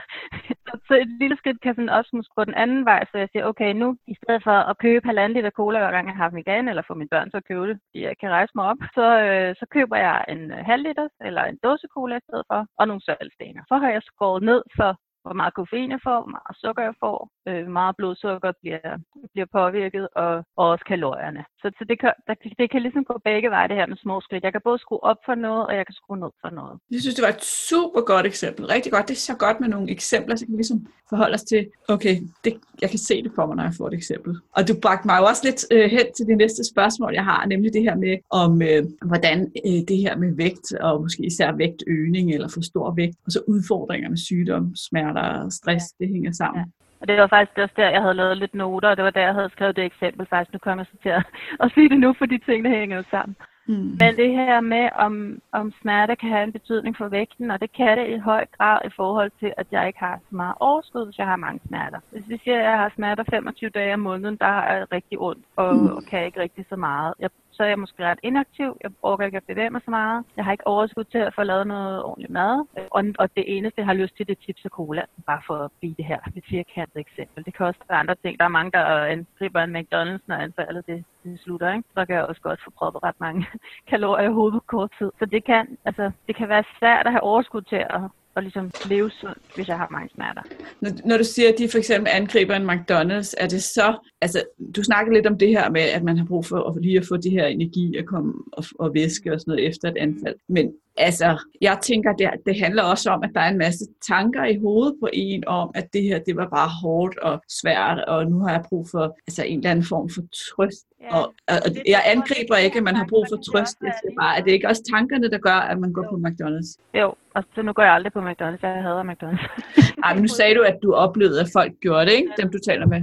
Speaker 2: så et lille skridt kan sådan også måske gå den anden vej, så jeg siger, okay, nu i stedet for at købe halvanden liter cola hver gang jeg har haft migræne, eller få mine børn til at købe det, fordi jeg kan rejse mig op, så, øh, så køber jeg en øh, halv liter eller en dåse cola i stedet for, og nogle saltstener. Så har jeg skåret ned for hvor meget koffein jeg får, hvor meget sukker jeg får, øh, hvor meget blodsukker bliver, bliver påvirket, og, og også kalorierne. Så, så det, kan, der, det kan ligesom gå begge veje, det her med små skridt. Jeg kan både skrue op for noget, og jeg kan skrue ned for noget.
Speaker 1: Jeg synes, det var et super godt eksempel. Rigtig godt. Det er så godt med nogle eksempler, så kan vi ligesom forholde os til, okay, det, jeg kan se det for mig, når jeg får et eksempel. Og du bragte mig jo også lidt øh, hen til det næste spørgsmål, jeg har, nemlig det her med, om øh, hvordan øh, det her med vægt, og måske især vægtøgning eller for stor vægt, og så udfordringer med sygdom, smerter og stress, det hænger sammen. Ja.
Speaker 2: Og det var faktisk også der, jeg havde lavet lidt noter, og det var der, jeg havde skrevet det eksempel faktisk. Nu kommer jeg så til at, <laughs> at sige det nu, for de ting, der hænger jo sammen. Mm. Men det her med, om, om smerte kan have en betydning for vægten, og det kan det i høj grad i forhold til, at jeg ikke har så meget overskud, hvis jeg har mange smerter. Hvis vi siger, at jeg har smerter 25 dage om måneden, der er jeg rigtig ondt og, mm. og kan ikke rigtig så meget. Jeg så er jeg måske ret inaktiv. Jeg orker ikke at bevæge mig så meget. Jeg har ikke overskud til at få lavet noget ordentligt mad. Og, og det eneste, jeg har lyst til, det er chips og cola. Bare for at blive det her lidt firkantet eksempel. Det kan også være andre ting. Der er mange, der angriber en McDonald's, når anfaldet det, det slutter. Ikke? Så kan jeg også godt få proppet ret mange <laughs> kalorier i hovedet på kort tid. Så det kan, altså, det kan være svært at have overskud til at og ligesom leve sundt, hvis jeg har mange smerter.
Speaker 1: Når, når du siger, at de for eksempel angriber en McDonald's, er det så, altså du snakker lidt om det her med, at man har brug for at lige at få de her energi at komme og, og væske og sådan noget efter et anfald. Men altså, jeg tænker, det, det handler også om, at der er en masse tanker i hovedet på en om, at det her, det var bare hårdt og svært, og nu har jeg brug for altså, en eller anden form for trøst. Ja, og, og, og jeg angriber ikke, at man har brug for trøst. Jeg siger bare, at det ikke også tankerne, der gør, at man går på McDonald's.
Speaker 2: Jo, og så nu går jeg aldrig på McDonald's. Jeg hader McDonald's. <laughs>
Speaker 1: Ej, men nu sagde du, at du oplevede, at folk gjorde det, ikke? Dem, du taler med.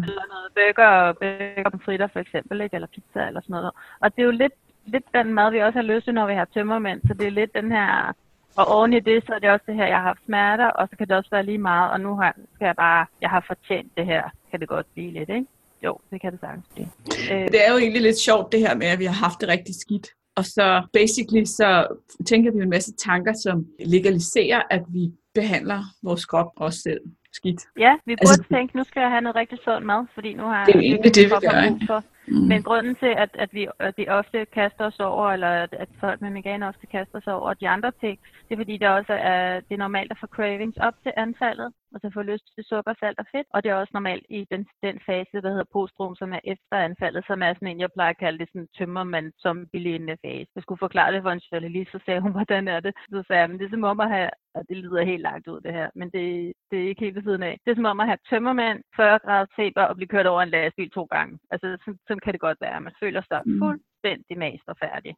Speaker 2: Burger, burger fritter for eksempel, ikke? eller pizza eller sådan noget. Og det er jo lidt lidt den mad, vi også har lyst til, når vi har tømmermænd. Så det er lidt den her... Og oven i det, så er det også det her, jeg har haft smerter, og så kan det også være lige meget, og nu har, skal jeg bare, jeg har fortjent det her, kan det godt blive lidt, ikke? Jo, det kan det sagtens blive.
Speaker 1: Øh. Det er jo egentlig lidt sjovt det her med, at vi har haft det rigtig skidt. Og så basically så tænker vi en masse tanker, som legaliserer, at vi behandler vores krop os selv skidt.
Speaker 2: Ja, vi burde altså, tænke, nu skal jeg have noget rigtig sund mad, fordi nu har
Speaker 1: jeg... Det er egentlig det, vi gør,
Speaker 2: for. Mm. Men grunden til, at, at, vi, at vi ofte kaster os over, eller at, at folk med migræne ofte kaster sig over de andre ting, det er fordi, det også er, det er normalt at få cravings op til anfaldet, og så få lyst til sukker, salt og fedt. Og det er også normalt i den, den fase, der hedder postrum, som er efter anfaldet, som er sådan en, jeg plejer at kalde det sådan tømmermand som bilignende fase. Jeg skulle forklare det for en journalist, så sagde hun, <laughs> hvordan er det? Så sagde jeg, men det er som om at have, og det lyder helt langt ud det her, men det, det er ikke helt ved siden af. Det er som om at have tømmermand, 40 grader feber og blive kørt over en lastbil to gange. Altså sådan, sådan kan det godt være. Man føler sig mm. Fuldstændig mast og færdig.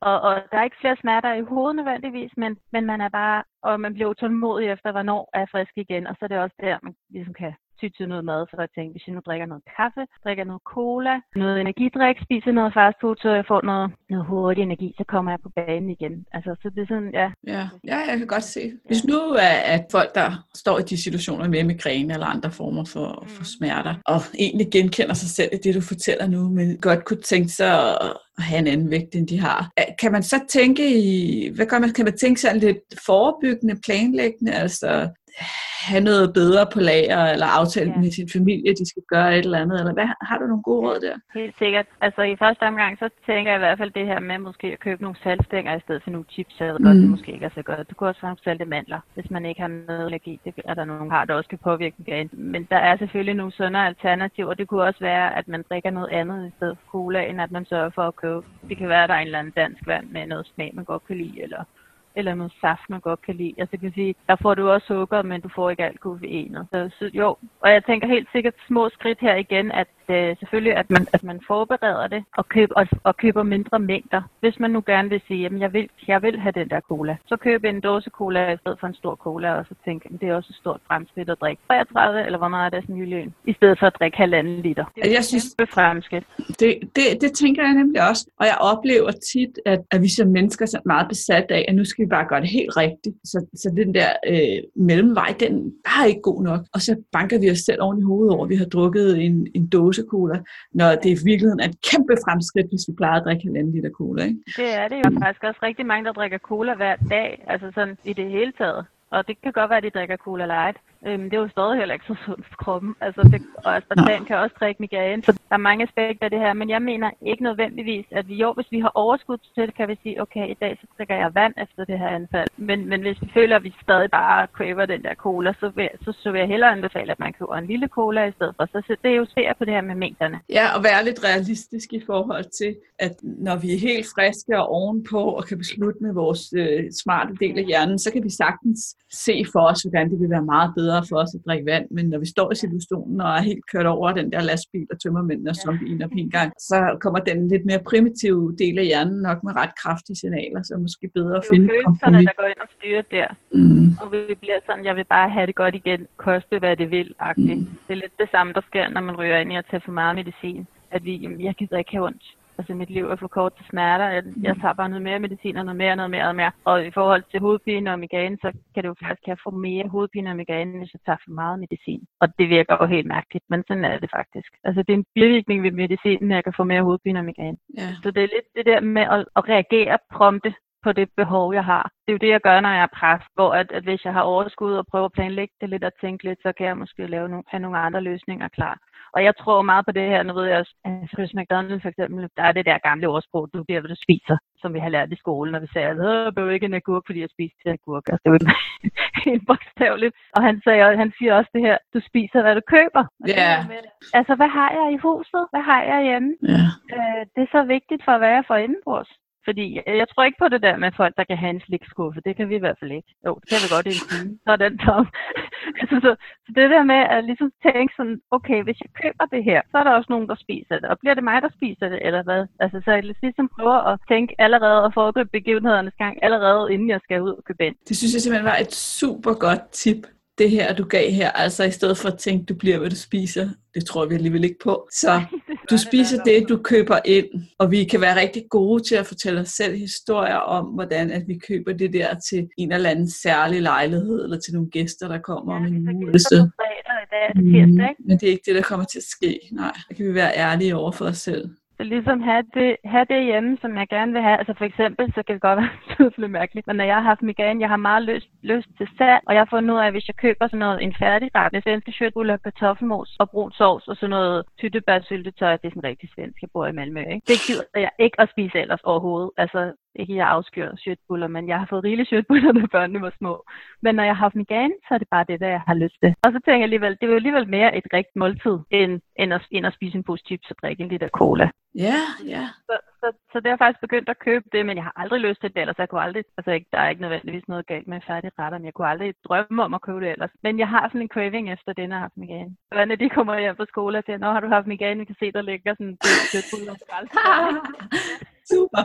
Speaker 2: Og, og der er ikke flere smerter i hovedet nødvendigvis, men, men man er bare, og man bliver utålmodig efter, hvornår er frisk igen. Og så er det også der, man ligesom kan ty til noget mad, så jeg tænkte, hvis jeg nu drikker noget kaffe, drikker noget cola, noget energidrik, spiser noget fast food, så jeg får noget, noget hurtig energi, så kommer jeg på banen igen. Altså, så det er sådan, ja.
Speaker 1: Ja, ja jeg kan godt se. Hvis nu er at folk, der står i de situationer med migræne eller andre former for, mm. for smerter, og egentlig genkender sig selv i det, du fortæller nu, men godt kunne tænke sig at have en anden vægt, end de har. Kan man så tænke i, hvad gør man, kan man tænke sig lidt forebyggende, planlæggende, altså have noget bedre på lager, eller aftale ja. med sin familie, de skal gøre et eller andet, eller hvad, har du nogle gode råd der?
Speaker 2: Helt sikkert. Altså i første omgang, så tænker jeg i hvert fald det her med måske at købe nogle saltstænger i stedet for nogle chips, så mm. godt, det måske ikke er så godt. Det kunne også være salte mandler, hvis man ikke har noget allergi. Det er der nogen, har, der også kan påvirke igen. Men der er selvfølgelig nogle sundere alternativer. Det kunne også være, at man drikker noget andet i stedet for cola, end at man sørger for at købe. Det kan være, at der er en eller anden dansk vand med noget smag, man godt kan lide, eller eller noget saft, man godt kan lide. Altså, jeg kan sige, der får du også sukker, men du får ikke alt koffeinet. Så, så jo, og jeg tænker helt sikkert små skridt her igen, at øh, selvfølgelig, at man, at man forbereder det og, køb, og, og køber mindre mængder. Hvis man nu gerne vil sige, at jeg vil, jeg vil have den der cola, så køb en dåse cola i stedet for en stor cola, og så tænk, at det er også et stort fremskridt at drikke 33, eller hvor meget er det sådan en i stedet for at drikke halvanden liter. Det er
Speaker 1: jeg synes,
Speaker 2: et fremskridt.
Speaker 1: Det, det, det tænker jeg nemlig også, og jeg oplever tit, at, at vi som mennesker er meget besat af, at nu skal vi bare gøre det helt rigtigt. Så, så den der øh, mellemvej, den er ikke god nok. Og så banker vi os selv oven i hovedet over, at vi har drukket en, en dåse cola, når det i virkeligheden er et kæmpe fremskridt, hvis vi plejer at drikke en liter cola. Ikke?
Speaker 2: Det er det jo faktisk også rigtig mange, der drikker cola hver dag, altså sådan i det hele taget. Og det kan godt være, at de drikker Cola Light. Øhm, det er jo stadig heller ikke så sundt for kroppen. Altså, det, og aspartam kan også drikke migraine, så der er mange aspekter af det her. Men jeg mener ikke nødvendigvis, at vi jo, hvis vi har overskud til det, kan vi sige, okay, i dag så drikker jeg vand efter det her anfald. Men, men hvis vi føler, at vi stadig bare kræver den der cola, så vil, så, så vil jeg hellere anbefale, at man køber en lille cola i stedet for. Så, så det er jo ser på det her med mængderne.
Speaker 1: Ja, og være lidt realistisk i forhold til, at når vi er helt friske og ovenpå og kan beslutte med vores øh, smarte del af hjernen, så kan vi sagtens se for os, hvordan det vil være meget bedre for os at drikke vand. Men når vi står i situationen og er helt kørt over den der lastbil og tømmermændene og zombien op en gang, så kommer den lidt mere primitive del af hjernen nok med ret kraftige signaler, så måske bedre at finde
Speaker 2: kompromis. der går ind og styrer der. Mm. Og vi bliver sådan, jeg vil bare have det godt igen, koste hvad det vil. Mm. Det er lidt det samme, der sker, når man ryger ind i at tage for meget medicin. At vi, jamen, jeg gider ikke have ondt altså mit liv er for kort til smerter. Jeg, jeg tager bare noget mere medicin og noget mere, noget mere og mere. Og i forhold til hovedpine og migraine, så kan det jo faktisk, kan få mere hovedpine og migraine, hvis jeg tager for meget medicin. Og det virker jo helt mærkeligt, men sådan er det faktisk. Altså det er en bivirkning ved medicinen, at jeg kan få mere hovedpine og migraine. Ja. Så det er lidt det der med at, at reagere prompte på det behov, jeg har. Det er jo det, jeg gør, når jeg er præst, hvor at, at hvis jeg har overskud og prøver at planlægge det lidt og tænke lidt, så kan jeg måske lave nogle, have nogle andre løsninger klar. Og jeg tror meget på det her, nu ved jeg også, altså hos McDonald's for eksempel, der er det der gamle ordsprog, du bliver, hvad du spiser, som vi har lært i skolen, når vi sagde, at jeg behøver ikke en agurk, fordi jeg spiser en agurk. Altså, det var <laughs> helt bogstaveligt. Og han, sagde, han siger også det her, du spiser, hvad du køber.
Speaker 1: Ja. Yeah.
Speaker 2: Altså, hvad har jeg i huset? Hvad har jeg hjemme?
Speaker 1: Yeah.
Speaker 2: Øh, det er så vigtigt for at være for indenbords. Fordi jeg tror ikke på det der med folk, der kan have en slikskuffe. Det kan vi i hvert fald ikke. Jo, det kan vi godt i en time. Så er den tom. <laughs> så, altså, så, så, det der med at ligesom tænke sådan, okay, hvis jeg køber det her, så er der også nogen, der spiser det. Og bliver det mig, der spiser det, eller hvad? Altså, så jeg ligesom prøver at tænke allerede og foregribe begivenhedernes gang, allerede inden jeg skal ud og købe ind.
Speaker 1: Det synes jeg simpelthen var et super godt tip det her, du gav her, altså i stedet for at tænke, du bliver, hvad du spiser, det tror vi alligevel ikke på. Så <laughs> du spiser det, du køber ind, og vi kan være rigtig gode til at fortælle os selv historier om, hvordan at vi køber det der til en eller anden særlig lejlighed, eller til nogle gæster, der kommer ja, om en uge. Så... Mm, men det er ikke det, der kommer til at ske. Nej, der kan vi være ærlige over for os selv
Speaker 2: ligesom have det, have det hjemme, som jeg gerne vil have. Altså for eksempel, så kan det godt <laughs> være lidt mærkeligt, men når jeg har haft migræne, jeg har meget lyst, lyst til sand, og jeg har fundet ud af, at hvis jeg køber sådan noget, en færdigret med svenske shirtbuller, kartoffelmos og brun sovs og sådan noget tyttebærsyltetøj, det er sådan rigtig svensk, jeg bor i Malmø, ikke? Det gider jeg ikke at spise ellers overhovedet. Altså, ikke jeg afskyr shirtbuller, men jeg har fået rigeligt shirtbuller, <laughs> når børnene var små. Men når jeg har haft migraine, så er det bare det, der jeg har lyst til. Og så tænker jeg alligevel, det er jo alligevel mere et rigtigt måltid, end, end, at, end at spise en pose chips og drikke en liter cola.
Speaker 1: Ja, ja.
Speaker 2: Så, så, så det har faktisk begyndt at købe det, men jeg har aldrig lyst til det ellers. Jeg kunne aldrig, altså ikke, der er ikke nødvendigvis noget galt med færdige retter, men jeg kunne aldrig drømme om at købe det ellers. Men jeg har sådan en craving efter den, jeg har haft. Og når de kommer hjem fra skole og siger, nå har du haft migraine, vi kan se, der ligger sådan en og <laughs> <laughs>
Speaker 1: Super,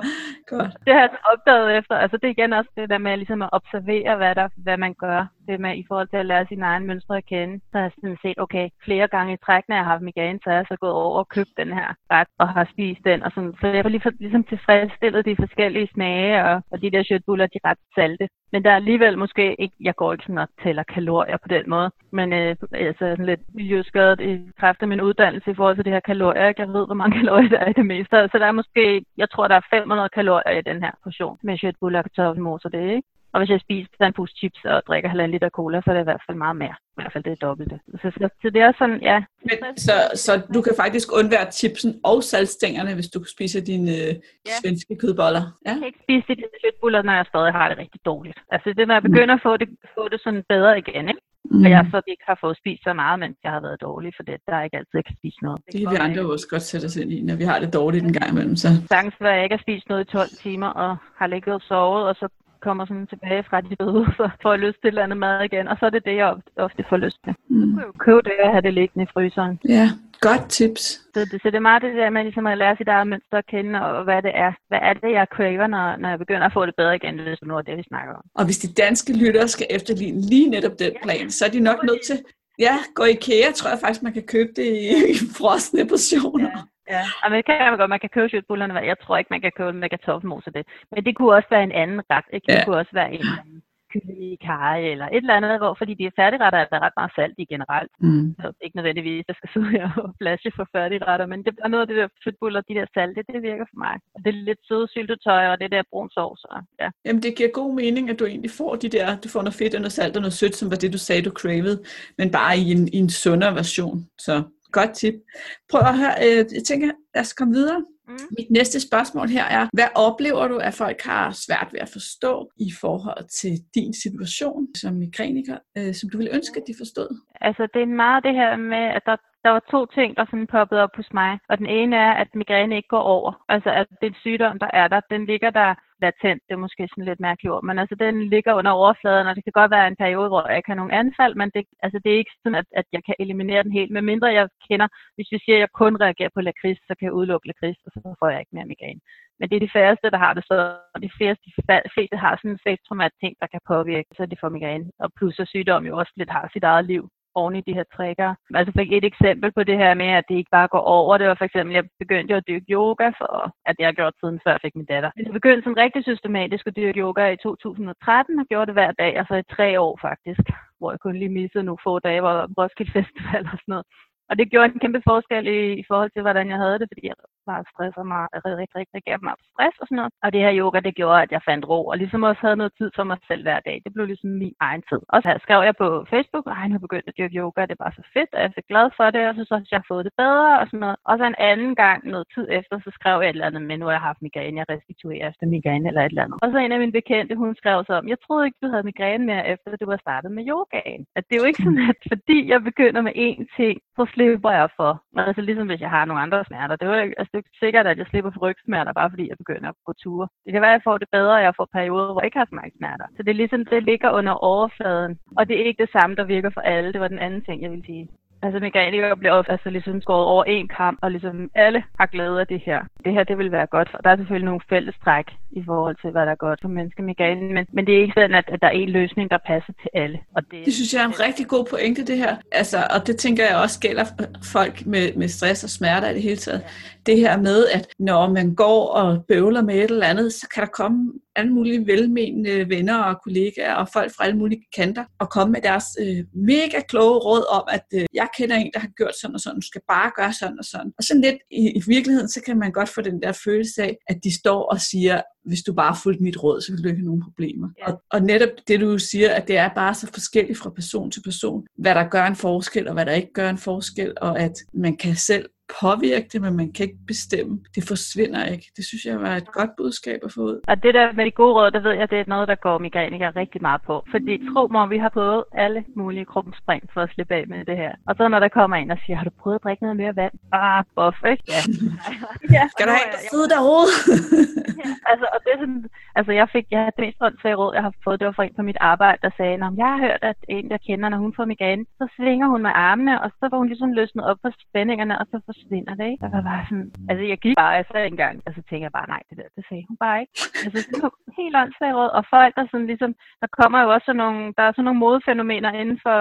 Speaker 1: godt.
Speaker 2: Det har jeg opdaget efter. Altså det er igen også det der med ligesom at observere, hvad, der, hvad man gør. Det med i forhold til at lære sine egne mønstre at kende. Så har jeg sådan set, okay, flere gange i træk, når jeg har haft migræne, så er jeg så gået over og købt den her ret og har spist den. Og sådan. Så jeg har lige, ligesom tilfredsstillet de forskellige smage, og, og de der shirtbuller, de er ret salte. Men der er alligevel måske ikke, jeg går ikke sådan og tæller kalorier på den måde, men øh, altså sådan lidt miljøskadet i kraft af min uddannelse i forhold til det her kalorier. Jeg ved, hvor mange <laughs> kalorier der er i det meste. Så der er måske, jeg tror, der er 500 kalorier i den her portion med shirtbuller og kartoffelmos og det, ikke? Og hvis jeg spiser en pose chips og drikker halvanden liter cola, så er det i hvert fald meget mere. I hvert fald det er dobbelte. Så, så, så det er sådan, ja.
Speaker 1: Men, så, så du kan faktisk undvære chipsen og saltstængerne, hvis du spiser dine øh, ja. svenske kødboller?
Speaker 2: Ja? Jeg kan ikke spise de kødboller, når jeg stadig har det rigtig dårligt. Altså det, når jeg begynder at få det, få det sådan bedre igen, ikke? Mm. Og jeg så ikke har fået spist så meget, mens jeg har været dårlig, for det der er ikke altid, jeg kan spise noget.
Speaker 1: Det kan vi andre også godt sætte os ind i, når vi har det dårligt en gang imellem. Så.
Speaker 2: Sagtens at jeg ikke har spist noget i 12 timer, og har ligget og sovet, og så kommer sådan tilbage fra de døde, <laughs> så får jeg lyst til et eller andet mad igen. Og så er det det, jeg ofte får lyst til. Mm. Så jeg jo købe det og have det liggende i fryseren.
Speaker 1: Ja, godt tips.
Speaker 2: Så det, så det er meget det der med ligesom at lære sit eget mønster at kende, og hvad det er. Hvad er det, jeg craver, når, når jeg begynder at få det bedre igen, hvis nu er det, vi snakker om.
Speaker 1: Og hvis de danske lyttere skal efterligne lige netop den plan, så er de nok nødt til Ja, gå i IKEA, tror jeg faktisk, man kan købe det i, i frosne portioner. Ja.
Speaker 2: Ja, men det kan man godt. Man kan købe shitbullerne. Jeg tror ikke, man kan købe dem med kartoffelmos og det. Men det kunne også være en anden ret. Ikke? Det ja. kunne også være en kylling i kaj eller et eller andet, hvor fordi de er færdigretter, er der ret meget salt i generelt. Mm. Så ikke nødvendigvis, der skal <laughs> sidde her og flashe for færdigretter, men det er noget af det der fedtbull og de der salte, det virker for mig. Og det er lidt søde syltetøj og det der brun sovs. Og, ja.
Speaker 1: Jamen det giver god mening, at du egentlig får de der, du får noget fedt og noget salt og noget sødt, som var det, du sagde, du cravede, men bare i en, i en sundere version. Så godt tip. Prøv at høre, øh, jeg tænker, lad os komme videre. Mm. Mit næste spørgsmål her er, hvad oplever du, at folk har svært ved at forstå i forhold til din situation som migrænker, øh, som du ville ønske, at de forstod?
Speaker 2: Altså, det er meget det her med, at der, der var to ting, der sådan poppede op hos mig. Og den ene er, at migræne ikke går over. Altså, at den sygdom, der er der. Den ligger der latent, det er måske sådan lidt mærkeligt ord, men altså den ligger under overfladen, og det kan godt være en periode, hvor jeg ikke har nogen anfald, men det, altså, det er ikke sådan, at, at jeg kan eliminere den helt, medmindre jeg kender, hvis vi siger, at jeg kun reagerer på lakrids, så kan jeg udelukke lakrids, og så får jeg ikke mere migræne. Men det er de færreste, der har det, så de fleste, de fleste har sådan en af ting, der kan påvirke, så de får migræne. Og plus at sygdom jo også lidt har sit eget liv oven i de her trigger. Altså fik et eksempel på det her med, at det ikke bare går over. Det var for eksempel, at jeg begyndte at dyrke yoga, for at jeg har gjort siden før jeg fik min datter. Jeg begyndte sådan rigtig systematisk at dyrke yoga i 2013 og gjorde det hver dag, altså i tre år faktisk, hvor jeg kun lige missede nogle få dage, hvor Roskilde Festival og sådan noget. Og det gjorde en kæmpe forskel i, i forhold til, hvordan jeg havde det, fordi jeg var stresset mig, rigtig, rigtig, rigtig, rigtig meget stress og sådan noget. Og det her yoga, det gjorde, at jeg fandt ro, og ligesom også havde noget tid for mig selv hver dag. Det blev ligesom min egen tid. Og så skrev jeg på Facebook, at jeg har begyndt at dyrke yoga, det er bare så fedt, og jeg er så glad for det, og så synes jeg, jeg har fået det bedre og sådan noget. Og så en anden gang, noget tid efter, så skrev jeg et eller andet med, nu har jeg haft migræne, jeg restituerer efter migræne eller et eller andet. Og så en af mine bekendte, hun skrev så om, jeg troede ikke, du havde migræne mere, efter du var startet med yogaen. At det er jo ikke sådan, at fordi jeg begynder med én ting, så slipper jeg for. Altså ligesom hvis jeg har nogle andre smerter. Det er jo altså, det er sikkert, at jeg slipper for rygsmerter, bare fordi jeg begynder at gå ture. Det kan være, at jeg får det bedre, og jeg får perioder, hvor jeg ikke har så mange smerter. Så det er ligesom, det ligger under overfladen. Og det er ikke det samme, der virker for alle. Det var den anden ting, jeg ville sige. Altså mekanikere bliver også altså, ligesom skåret over en kamp, og ligesom alle har glæde af det her. Det her, det vil være godt, for der er selvfølgelig nogle fællestræk i forhold til, hvad der er godt for mennesker med men, men det er ikke sådan, at, at der er en løsning, der passer til alle.
Speaker 1: Og det, det synes jeg er en rigtig god pointe, det her. Altså, og det tænker jeg også gælder folk med, med stress og smerter i det hele taget. Det her med, at når man går og bøvler med et eller andet, så kan der komme alle mulige velmenende venner og kollegaer og folk fra alle mulige kanter og komme med deres øh, mega kloge råd om, at øh, jeg kender en, der har gjort sådan og sådan, du skal bare gøre sådan og sådan. Og sådan lidt i, i virkeligheden, så kan man godt få den der følelse af, at de står og siger, hvis du bare fulgte mit råd, så ville du ikke have nogen problemer. Ja. Og, og netop det, du siger, at det er bare så forskelligt fra person til person, hvad der gør en forskel, og hvad der ikke gør en forskel, og at man kan selv påvirke det, men man kan ikke bestemme. Det forsvinder ikke. Det synes jeg var et godt budskab at få ud.
Speaker 2: Og det der med de gode råd, der ved jeg, det er noget, der går migrænikere rigtig meget på. Fordi tro mig, vi har prøvet alle mulige krumspring for at slippe af med det her. Og så når der kommer en og siger, har du prøvet at drikke noget mere vand? Ah, buff, ikke? <laughs> Ja.
Speaker 1: ja Skal du have en, der sidder derude? <laughs>
Speaker 2: ja, altså, og det er sådan, altså jeg fik, jeg det mest åndssvage råd, jeg har fået, det var fra en på mit arbejde, der sagde, at jeg har hørt, at en, der kender, når hun får migræne, så svinger hun med armene, og så var hun ligesom løsnet op for spændingerne, og så forsvinder det, ikke? Jeg var bare sådan, altså jeg gik bare, jeg sagde engang, og så tænkte jeg bare, nej, det der, det sagde hun bare ikke. Altså det var helt åndssvagt råd, og folk, der sådan ligesom, der kommer jo også sådan nogle, der er sådan nogle modefænomener inden for,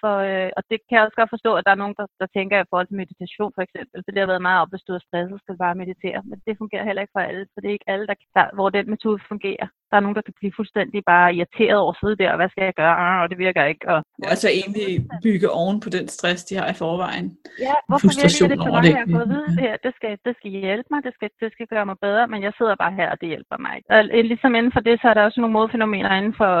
Speaker 2: for øh, og det kan jeg også godt forstå, at der er nogen, der, der tænker i forhold til meditation for eksempel, for det har været meget op, hvis du er stresset, skal bare meditere, men det fungerer heller ikke for alle, for det er ikke alle, der, der hvor den metode fungerer. Der er nogen, der kan blive fuldstændig bare irriteret over at sidde der, og hvad skal jeg gøre, og det virker ikke. Og,
Speaker 1: altså egentlig bygge oven på den stress, de har i forvejen.
Speaker 2: Ja, hvorfor virker det til mig, jeg har fået at vide det her, det skal, det skal hjælpe mig, det skal, det skal gøre mig bedre, men jeg sidder bare her, og det hjælper mig ikke. Og ligesom inden for det, så er der også nogle modfænomener inden for,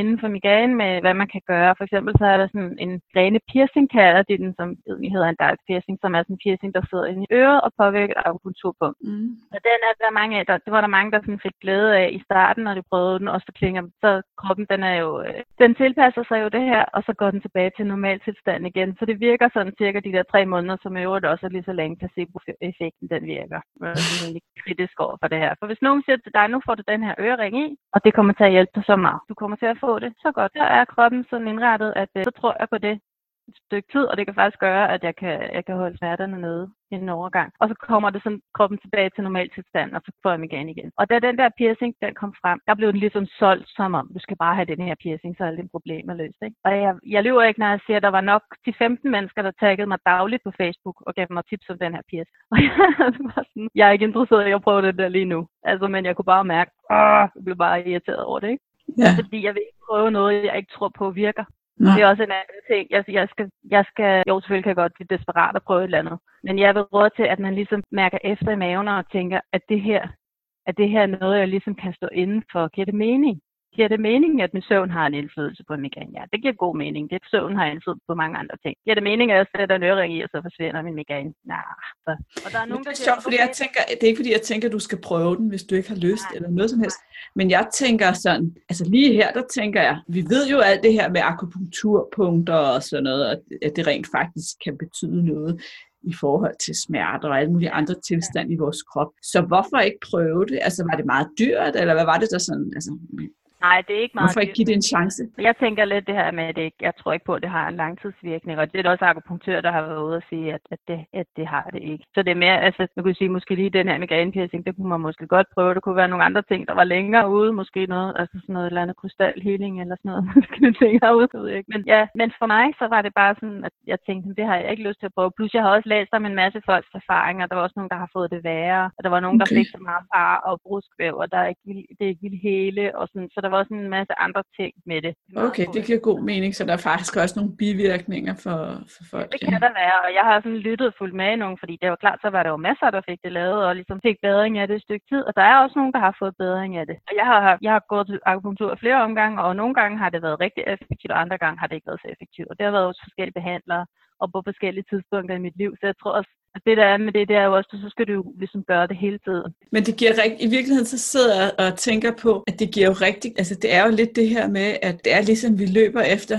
Speaker 2: inden for migraine med, hvad man kan gøre. For eksempel så er der sådan en grene piercing, kalder de den, som egentlig hedder en dark piercing, som er sådan en piercing, der sidder inde i øret og påvirker akupunkturpunkt. Mm. Og den er der mange af, der, det var der mange, der sådan fik glæde af i starten, når de prøvede den, og så klinger så kroppen, den er jo, øh, den tilpasser sig jo det her, og så går den tilbage til normal tilstand igen. Så det virker sådan cirka de der tre måneder, som i øvrigt også er lige så længe placebo-effekten, den virker. Jeg er <laughs> lidt kritisk over for det her. For hvis nogen siger til dig, nu får du den her ørering i, og det kommer til at hjælpe dig så meget. Du kommer til at få det så godt. Så er kroppen sådan indrettet, at øh, så tror jeg på det et stykke tid, og det kan faktisk gøre, at jeg kan, jeg kan holde smerterne nede i en overgang. Og så kommer det sådan kroppen tilbage til normal tilstand, og så får jeg igen igen. Og da den der piercing, den kom frem, der blev den ligesom solgt som om, du skal bare have den her piercing, så er alle dine problemer løst. Ikke? Og jeg, jeg lyver ikke, når jeg siger, at der var nok de 15 mennesker, der taggede mig dagligt på Facebook og gav mig tips om den her piercing. <laughs> Og jeg, var sådan, jeg er ikke interesseret i at prøve det der lige nu. Altså, men jeg kunne bare mærke, at jeg blev bare irriteret over det. Ikke? Ja. Fordi jeg vil ikke prøve noget, jeg ikke tror på virker. Nej. Det er også en anden ting. Jeg, jeg, skal, jeg skal, jo selvfølgelig kan jeg godt blive desperat og prøve et eller andet. Men jeg vil råde til, at man ligesom mærker efter i maven og tænker, at det her, at det her er noget, jeg ligesom kan stå inden for. Giver det mening? Giver det mening, at min søvn har en indflydelse på migræne? Ja, det giver god mening. Det søvn har indflydelse på mange andre ting. Giver det mening, at jeg sætter en ørering i, og så forsvinder min migræne? Nej.
Speaker 1: Nah, og der er nogen, det er sjovt, fordi jeg tænker, det er ikke fordi, jeg tænker, at du skal prøve den, hvis du ikke har lyst, Nej. eller noget som helst. Men jeg tænker sådan, altså lige her, der tænker jeg, vi ved jo alt det her med akupunkturpunkter og sådan noget, at det rent faktisk kan betyde noget i forhold til smerter og alle mulige andre tilstande i vores krop. Så hvorfor ikke prøve det? Altså var det meget dyrt, eller hvad var det der sådan? Altså,
Speaker 2: Nej, det er ikke meget
Speaker 1: Hvorfor ikke give det en chance?
Speaker 2: Jeg tænker lidt det her med, at det, jeg tror ikke på, at det har en langtidsvirkning. Og det er også akupunktør, der har været ude og sige, at, at, det, at det har det ikke. Så det er mere, altså, man kunne sige, måske lige den her migrænepiercing, det kunne man måske godt prøve. Det kunne være nogle andre ting, der var længere ude. Måske noget, altså sådan noget eller andet krystalhealing eller sådan noget, <laughs> herude. Jeg ved ikke. Men, ja, men for mig, så var det bare sådan, at jeg tænkte, det har jeg ikke lyst til at prøve. Plus jeg har også læst om en masse folks erfaringer. Der var også nogen, der har fået det værre. Og der var nogen, okay. der fik så meget far og bruskvæv, og der ikke ville, det ikke ville hele. Og sådan, så der var også en masse andre ting med det.
Speaker 1: Okay, det giver god mening, så der er faktisk også nogle bivirkninger for, for folk.
Speaker 2: Det kan der være, og jeg har sådan lyttet fuldt med nogen, fordi det var klart, så var der jo masser, der fik det lavet, og ligesom fik bedring af det et stykke tid, og der er også nogen, der har fået bedring af det. Og jeg har, jeg har gået til akupunktur flere omgange, og nogle gange har det været rigtig effektivt, og andre gange har det ikke været så effektivt. Og det har været hos forskellige behandlere, og på forskellige tidspunkter i mit liv. Så jeg tror også, at det der er med det, det er jo også, så skal du jo ligesom gøre det hele tiden.
Speaker 1: Men det giver rigtig, i virkeligheden så sidder jeg og tænker på, at det giver jo rigtigt, altså det er jo lidt det her med, at det er ligesom vi løber efter,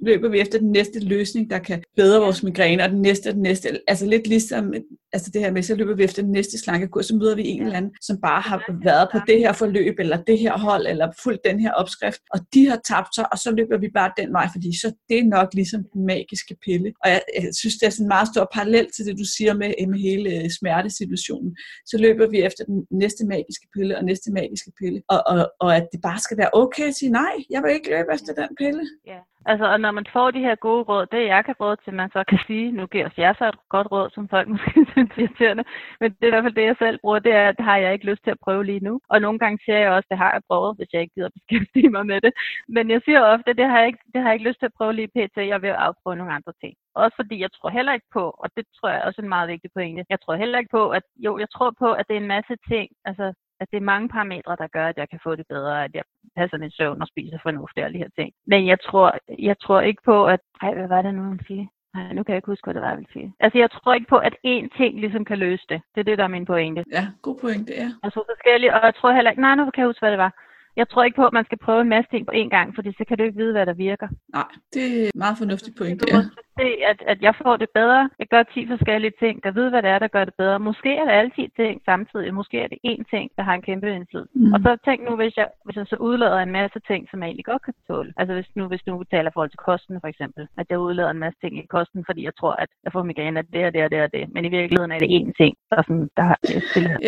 Speaker 1: løber vi efter den næste løsning, der kan bedre vores migræne, og den næste og den næste, altså lidt ligesom, altså det her med, så løber vi efter den næste slankekur, så møder vi en eller anden, som bare har været på det her forløb, eller det her hold, eller fuldt den her opskrift, og de har tabt sig, og så løber vi bare den vej, fordi så det er nok ligesom den magiske pille. Og jeg, jeg synes, det er sådan en meget stor parallel til det, du siger med, med hele øh, smertesituationen. Så løber vi efter den næste magiske pille og næste magiske pille. Og, og, og at det bare skal være okay at sige, nej, jeg vil ikke løbe efter den pille.
Speaker 2: Ja. Altså, og når man får de her gode råd, det jeg kan råd til, man så kan sige, nu giver os jer så et godt råd, som folk <laughs> måske synes er irriterende, men det er i hvert fald det, jeg selv bruger, det er, at det har jeg ikke lyst til at prøve lige nu. Og nogle gange siger jeg også, at det har jeg prøvet, hvis jeg ikke gider beskæftige mig med det. Men jeg siger ofte, det har jeg ikke, det har jeg ikke lyst til at prøve lige pt. Jeg vil afprøve nogle andre ting. Også fordi jeg tror heller ikke på, og det tror jeg også er en meget vigtig pointe, jeg tror heller ikke på, at jo, jeg tror på, at det er en masse ting, altså at det er mange parametre, der gør, at jeg kan få det bedre, at jeg passer min søvn og spiser fornuftigt og de her ting. Men jeg tror, jeg tror ikke på, at... Ej, hvad var det nu, hun siger? Nej, nu kan jeg ikke huske, hvad det var, jeg ville sige. Altså, jeg tror ikke på, at én ting ligesom kan løse det. Det er det, der er min pointe.
Speaker 1: Ja, god pointe, ja.
Speaker 2: Altså forskellige, og jeg tror heller ikke... Nej, nu kan jeg huske, hvad det var. Jeg tror ikke på, at man skal prøve en masse ting på én gang, fordi så kan du ikke vide, hvad der virker.
Speaker 1: Nej, det er meget fornuftigt pointe, ja
Speaker 2: se, at, at jeg får det bedre. Jeg gør 10 forskellige ting, der ved, hvad det er, der gør det bedre. Måske er det alle 10 ting samtidig. Måske er det én ting, der har en kæmpe indflydelse. Mm. Og så tænk nu, hvis jeg, hvis jeg så udlader en masse ting, som jeg egentlig godt kan tåle. Altså hvis nu, hvis nu taler forhold til kosten for eksempel. At jeg udlader en masse ting i kosten, fordi jeg tror, at jeg får migræne af det og det og det og det. Men i virkeligheden er det én ting, der, sådan, der har det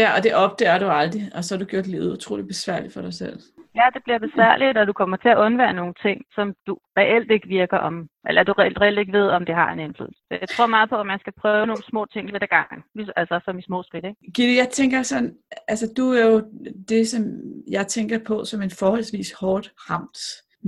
Speaker 1: Ja, og det opdager du aldrig. Og så har du gjort livet utroligt besværligt for dig selv.
Speaker 2: Ja, det bliver besværligt, og du kommer til at undvære nogle ting, som du reelt ikke virker om, eller du reelt, reelt ikke ved, om det har en indflydelse. Jeg tror meget på, at man skal prøve nogle små ting lidt ad gangen, altså som i små skridt. Ikke?
Speaker 1: Gitte, jeg tænker sådan, altså du er jo det, som jeg tænker på som en forholdsvis hårdt ramt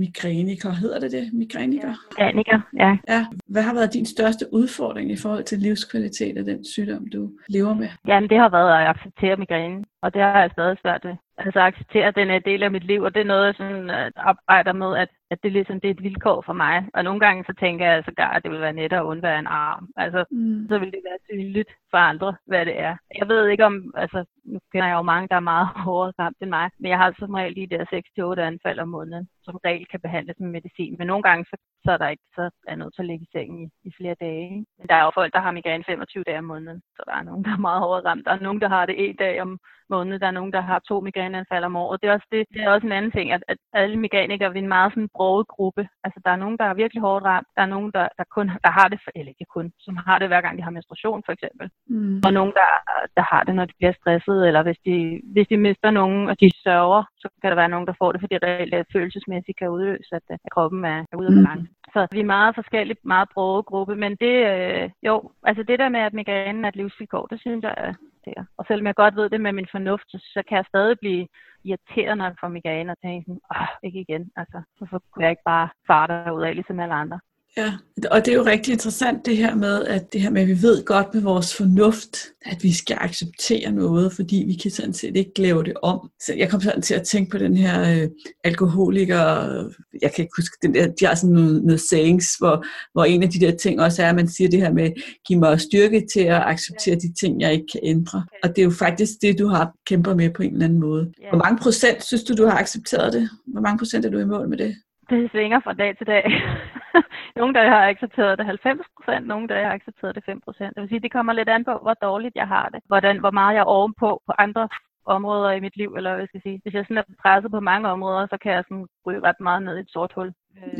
Speaker 1: migræniker. Hedder det det? Migræniker? Ja,
Speaker 2: migræniker, ja.
Speaker 1: ja. Hvad har været din største udfordring i forhold til livskvalitet af den sygdom, du lever med?
Speaker 2: Jamen, det har været at acceptere migræne, og det har jeg stadig svært ved altså acceptere, at den er del af mit liv, og det er noget, jeg sådan, øh, arbejder med, at, at det, ligesom, det er et vilkår for mig. Og nogle gange så tænker jeg så at det vil være net at undvære en arm. Altså, mm. så vil det være tydeligt for andre, hvad det er. Jeg ved ikke om, altså, nu kender jeg jo mange, der er meget <laughs> hårdere ramt end mig, men jeg har som regel de der 6-8 anfald om måneden, som regel kan behandles med medicin. Men nogle gange, så, så er der ikke, så er nødt til at ligge i sengen i, i flere dage. Men der er jo folk, der har migræne 25 dage om måneden, så der er nogen, der er meget hårdere ramt. Der er nogen, der har det en dag om måned. Der er nogen, der har to migræneanfald om året. Det er også, det, det er også en anden ting, at, at alle migrænikere er en meget sådan broget gruppe. Altså, der er nogen, der er virkelig hårdt ramt. Der er nogen, der, der kun der har det, eller ikke kun, som har det hver gang, de har menstruation, for eksempel. Mm. Og nogen, der, der har det, når de bliver stresset, eller hvis de, hvis de mister nogen, og de sørger, så kan der være nogen, der får det, fordi det reelt følelsesmæssigt kan udløse, at, at kroppen er, er ude af balance. Mm. Så vi er meget forskellige, meget broget gruppe, men det, øh, jo, altså det der med, at migrænen er et livsvilkår, det synes jeg, acceptere. Og selvom jeg godt ved det med min fornuft, så kan jeg stadig blive irriteret, når jeg får migræne og tænke sådan, åh, ikke igen. Altså, hvorfor kunne jeg ikke bare fare ud af, ligesom alle andre?
Speaker 1: Ja, og det er jo rigtig interessant det her med, at det her med, at vi ved godt med vores fornuft, at vi skal acceptere noget, fordi vi kan sådan set ikke lave det om. Så jeg kom sådan til at tænke på den her øh, alkoholiker, jeg kan ikke huske, den der, de har sådan noget, noget sayings, hvor, hvor en af de der ting også er, at man siger det her med, giv mig styrke til at acceptere de ting, jeg ikke kan ændre. Og det er jo faktisk det, du har kæmper med på en eller anden måde. Hvor mange procent synes du, du har accepteret det? Hvor mange procent er du i mål med det?
Speaker 2: Det svinger fra dag til dag. <laughs> nogle dage har jeg accepteret det 90 procent, nogle dage har jeg accepteret det 5 procent. Det vil sige, det kommer lidt an på, hvor dårligt jeg har det. Hvordan, hvor meget jeg er ovenpå på andre områder i mit liv, eller hvad skal jeg sige. Hvis jeg sådan er presset på mange områder, så kan jeg sådan ryge ret meget ned i et sort hul.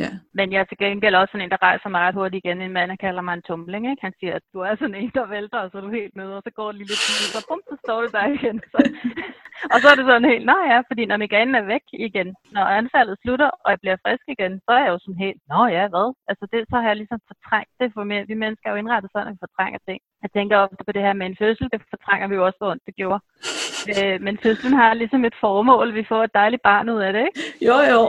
Speaker 2: Ja. Øh, men jeg er til gengæld også sådan en, der rejser meget hurtigt igen. En mand, der kalder mig en tumling. Ikke? Han siger, at du er sådan en, der vælter, og så er du helt nede, og så går det lige lidt tid, så bum, så står du der igen. Så. <laughs> og så er det sådan helt, nej ja, fordi når migrænen er væk igen, når anfaldet slutter, og jeg bliver frisk igen, så er jeg jo sådan helt, nå ja, hvad? Altså det, så har jeg ligesom fortrængt det, for vi mennesker er jo indrettet sådan, at vi fortrænger ting. Jeg tænker ofte på det her med en fødsel, det fortrænger vi jo også, hvor ondt det gjorde. Øh, men fødslen har ligesom et formål, vi får et dejligt barn ud af det, ikke?
Speaker 1: Jo, jo,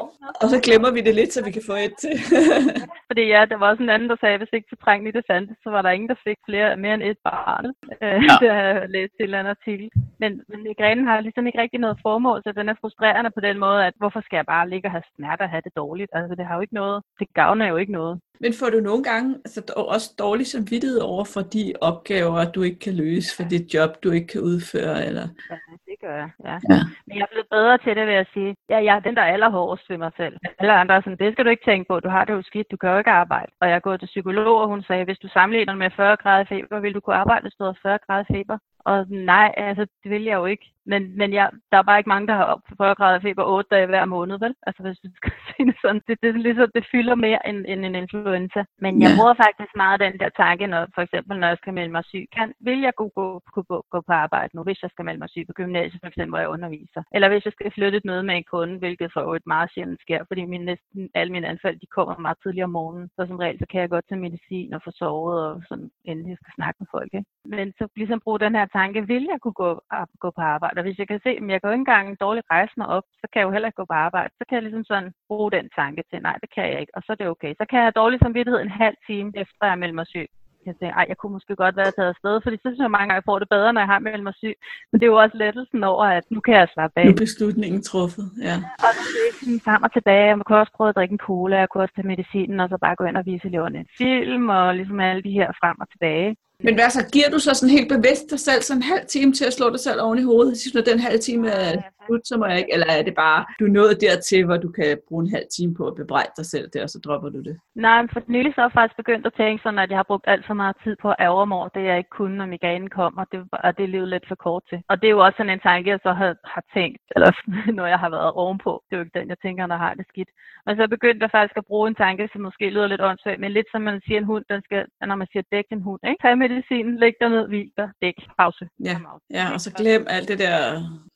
Speaker 1: og så glemmer vi det lidt, så vi kan få et til. <laughs>
Speaker 2: Fordi ja, der var også en anden, der sagde, at hvis ikke fortrængning det fandtes, så var der ingen, der fik flere, mere end et barn. Øh, ja. <laughs> det har jeg læst til en anden artikel. Men, men migrænen har ligesom ikke rigtig noget formål, så den er frustrerende på den måde, at hvorfor skal jeg bare ligge og have smerter og have det dårligt? Altså det har jo ikke noget, det gavner jo ikke noget.
Speaker 1: Men får du nogle gange altså, også dårlig samvittighed over for de opgaver, du ikke kan løse, for det job, du ikke kan udføre? Eller?
Speaker 2: Ja, det gør jeg. Ja. ja. Men jeg er blevet bedre til det, vil jeg sige. Ja, jeg er den, der er allerhårdest ved mig selv. Alle andre er sådan, det skal du ikke tænke på. Du har det jo skidt. Du kan jo ikke arbejde. Og jeg er gået til psykolog, og hun sagde, hvis du sammenligner med 40 grader feber, vil du kunne arbejde, hvis du har 40 grader feber. Og nej, altså, det vil jeg jo ikke. Men, men jeg, der er bare ikke mange, der har op 40 grader feber 8 dage hver måned, vel? Altså hvis du skal <laughs> se det sådan, det, det, ligesom, det fylder mere end, end en influenza. Men jeg ja. bruger faktisk meget den der tanke, når for eksempel når jeg skal melde mig syg. Kan, vil jeg kunne gå, gå, gå, gå på arbejde nu, hvis jeg skal melde mig syg på gymnasiet, for eksempel, hvor jeg underviser? Eller hvis jeg skal flytte et møde med en kunde, hvilket for et meget sjældent sker, fordi min, næsten alle mine anfald, de kommer meget tidligere om morgenen. Så som regel, så kan jeg godt tage medicin og få sovet og sådan, inden jeg skal snakke med folk. Ikke? Men så ligesom bruge den her tanke, vil jeg kunne gå, gå på arbejde? Og hvis jeg kan se, at jeg kan jo ikke engang dårligt rejse mig op, så kan jeg jo heller ikke gå på arbejde. Så kan jeg ligesom sådan bruge den tanke til, nej, det kan jeg ikke, og så er det okay. Så kan jeg have dårlig samvittighed en halv time efter jeg melder mig syg. Jeg tænker, ej, jeg kunne måske godt være taget afsted, fordi så synes jeg mange gange, jeg får det bedre, når jeg har meldt mig syg. Men det er jo også lettelsen over, at nu kan jeg slappe af.
Speaker 1: Nu er beslutningen truffet, ja.
Speaker 2: Og så er det sådan frem og tilbage. Jeg kunne også prøve at drikke en cola, jeg kunne også tage medicinen, og så bare gå ind og vise eleverne en film, og ligesom alle de her frem og tilbage.
Speaker 1: Men hvad så, giver du så sådan helt bevidst dig selv sådan en halv time til at slå dig selv oven i hovedet? Synes du, den halv time er slut, så må jeg ikke? Eller er det bare, du er nået dertil, hvor du kan bruge en halv time på at bebrejde dig selv der, og så dropper du det?
Speaker 2: Nej, for nylig så har jeg faktisk begyndt at tænke sådan, at jeg har brugt alt for meget tid på at ærge mig over det, jeg ikke kunne, når migrænen kommer. Det, og det levet lidt for kort til. Og det er jo også sådan en tanke, jeg så har, har tænkt, eller <laughs> når jeg har været ovenpå. Det er jo ikke den, jeg tænker, når jeg har det skidt. Men så begyndte jeg faktisk at bruge en tanke, som måske lyder lidt åndssvagt, men lidt som man siger en hund, den skal, når man siger dæk en hund, ikke? Tag medicinen, læg dig ned, hvil dig, dæk, pause.
Speaker 1: Ja, ja, og så glem alt det der.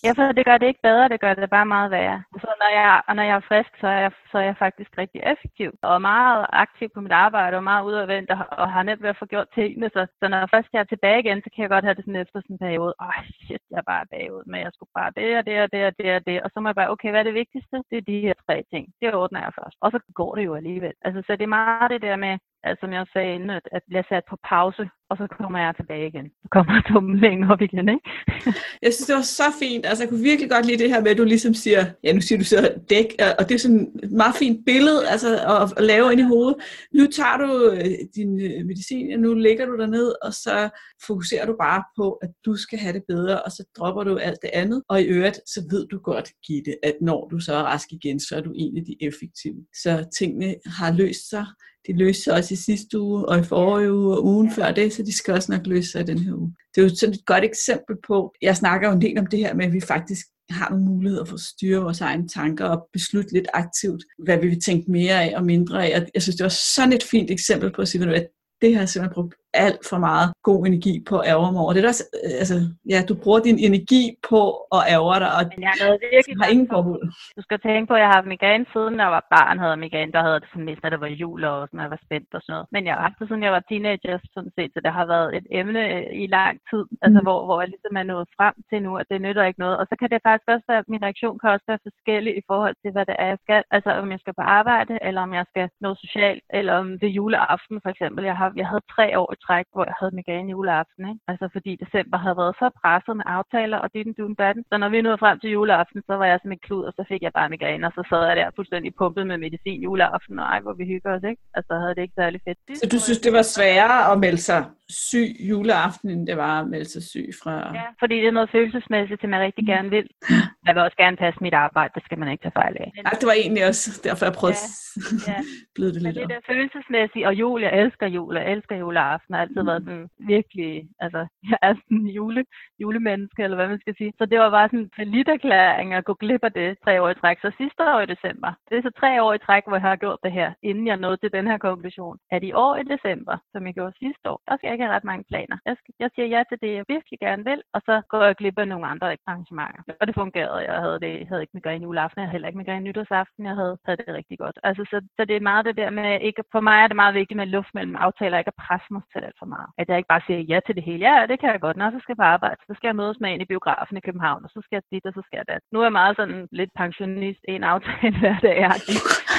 Speaker 2: Ja, for det gør det ikke bedre, det gør det bare meget værre. Så når jeg, når jeg er frisk, så er jeg, så er jeg faktisk rigtig effektiv, og meget aktiv på mit arbejde, og meget udadvendt, og, og har nemt ved at få gjort tingene. Så, så når først jeg er tilbage igen, så kan jeg godt have det sådan efter sådan en periode. Åh, oh, shit, jeg er bare bagud, men jeg skulle bare det og det og det og det og det. Og så må jeg bare, okay, hvad er det vigtigste? Det er de her tre ting. Det ordner jeg først. Og så går det jo alligevel. Altså, så det er meget det der med, at, som jeg sagde inden, at, at bliver sat på pause, og så kommer jeg tilbage igen. Så kommer tumlingen op igen, ikke? <laughs>
Speaker 1: jeg synes, det var så fint. Altså, jeg kunne virkelig godt lide det her med, at du ligesom siger, ja, nu siger du så dæk, og det er sådan et meget fint billede, altså, at, at lave ind i hovedet. Nu tager du øh, din øh, medicin, og nu ligger du derned, ned, og så fokuserer du bare på, at du skal have det bedre, og så dropper du alt det andet. Og i øvrigt, så ved du godt, Gitte, at når du så er rask igen, så er du en af de effektive. Så tingene har løst sig de løste sig også i sidste uge, og i forrige uge, og ugen før det, så de skal også nok løse sig i den her uge. Det er jo sådan et godt eksempel på, jeg snakker jo en del om det her med, at vi faktisk har nogle muligheder for at styre vores egne tanker og beslutte lidt aktivt, hvad vi vil tænke mere af og mindre af. Og jeg synes, det var sådan et fint eksempel på at sige, at det har jeg simpelthen brugt alt for meget god energi på at ærge mig over. Det er også, altså, ja, du bruger din energi på at ærge dig, og
Speaker 2: Men jeg havde virkelig
Speaker 1: har ingen formål.
Speaker 2: Du skal tænke på, at jeg har haft migræne siden jeg var barn, havde migræne. Der havde det sådan mest, når det var jul og sådan, jeg var spændt og sådan noget. Men jeg har haft det siden jeg var teenager, sådan set, så det har været et emne øh, i lang tid, altså
Speaker 1: Mm.
Speaker 2: hvor, hvor jeg ligesom er nået frem til nu, at det nytter ikke noget. Og så kan det faktisk også være, min reaktion kan også være forskellig i forhold til, hvad det er, jeg skal. Altså om jeg skal på arbejde, eller om jeg skal noget socialt, eller om det er juleaften for eksempel. Jeg, har, jeg havde tre år i træk, hvor jeg havde migræne juleaften. Ikke? Altså fordi december havde været så presset med aftaler og dit dun datten. Så når vi nåede frem til juleaften, så var jeg som en klud, og så fik jeg bare migræne, og så sad jeg der fuldstændig pumpet med medicin juleaften, og ej, hvor vi hygger os, ikke? Altså, havde det ikke særlig fedt.
Speaker 1: Så du synes, det var sværere at melde sig syg juleaften, end det var at melde sig syg fra...
Speaker 2: Ja, fordi det er noget følelsesmæssigt, som jeg rigtig gerne vil. <laughs> Jeg vil også gerne passe mit arbejde, det skal man ikke tage fejl af. Men,
Speaker 1: Ej, det var egentlig også derfor, jeg prøvede
Speaker 2: Ja,
Speaker 1: at
Speaker 2: ja. <laughs>
Speaker 1: det
Speaker 2: men
Speaker 1: lidt
Speaker 2: det
Speaker 1: op.
Speaker 2: der følelsesmæssige, og jul, jeg elsker jul, jeg elsker juleaften, har altid været sådan virkelig, altså, <laughs> jeg er sådan jule, julemenneske, eller hvad man skal sige. Så det var bare sådan en falliterklæring at gå glip af det tre år i træk. Så sidste år i december, det er så tre år i træk, hvor jeg har gjort det her, inden jeg nåede til den her konklusion, at i år i december, som jeg gjorde sidste år, der skal jeg ikke have ret mange planer. Jeg, skal, jeg siger ja til det, jeg virkelig gerne vil, og så går jeg glip af nogle andre arrangementer. Og det fungerede. Jeg havde, det, jeg havde ikke migræne juleaften, jeg havde heller ikke migræne nytårsaften, jeg havde, havde det rigtig godt. Altså, så, så det er meget det der med, ikke, for mig er det meget vigtigt med luft mellem aftaler, ikke at presse mig selv alt for meget. At jeg ikke bare siger ja til det hele. Ja, det kan jeg godt. Nå, så skal jeg på arbejde. Så skal jeg mødes med en i biografen i København, og så skal jeg dit, og så skal jeg dat. Nu er jeg meget sådan lidt pensionist, en aftale <laughs> hver dag.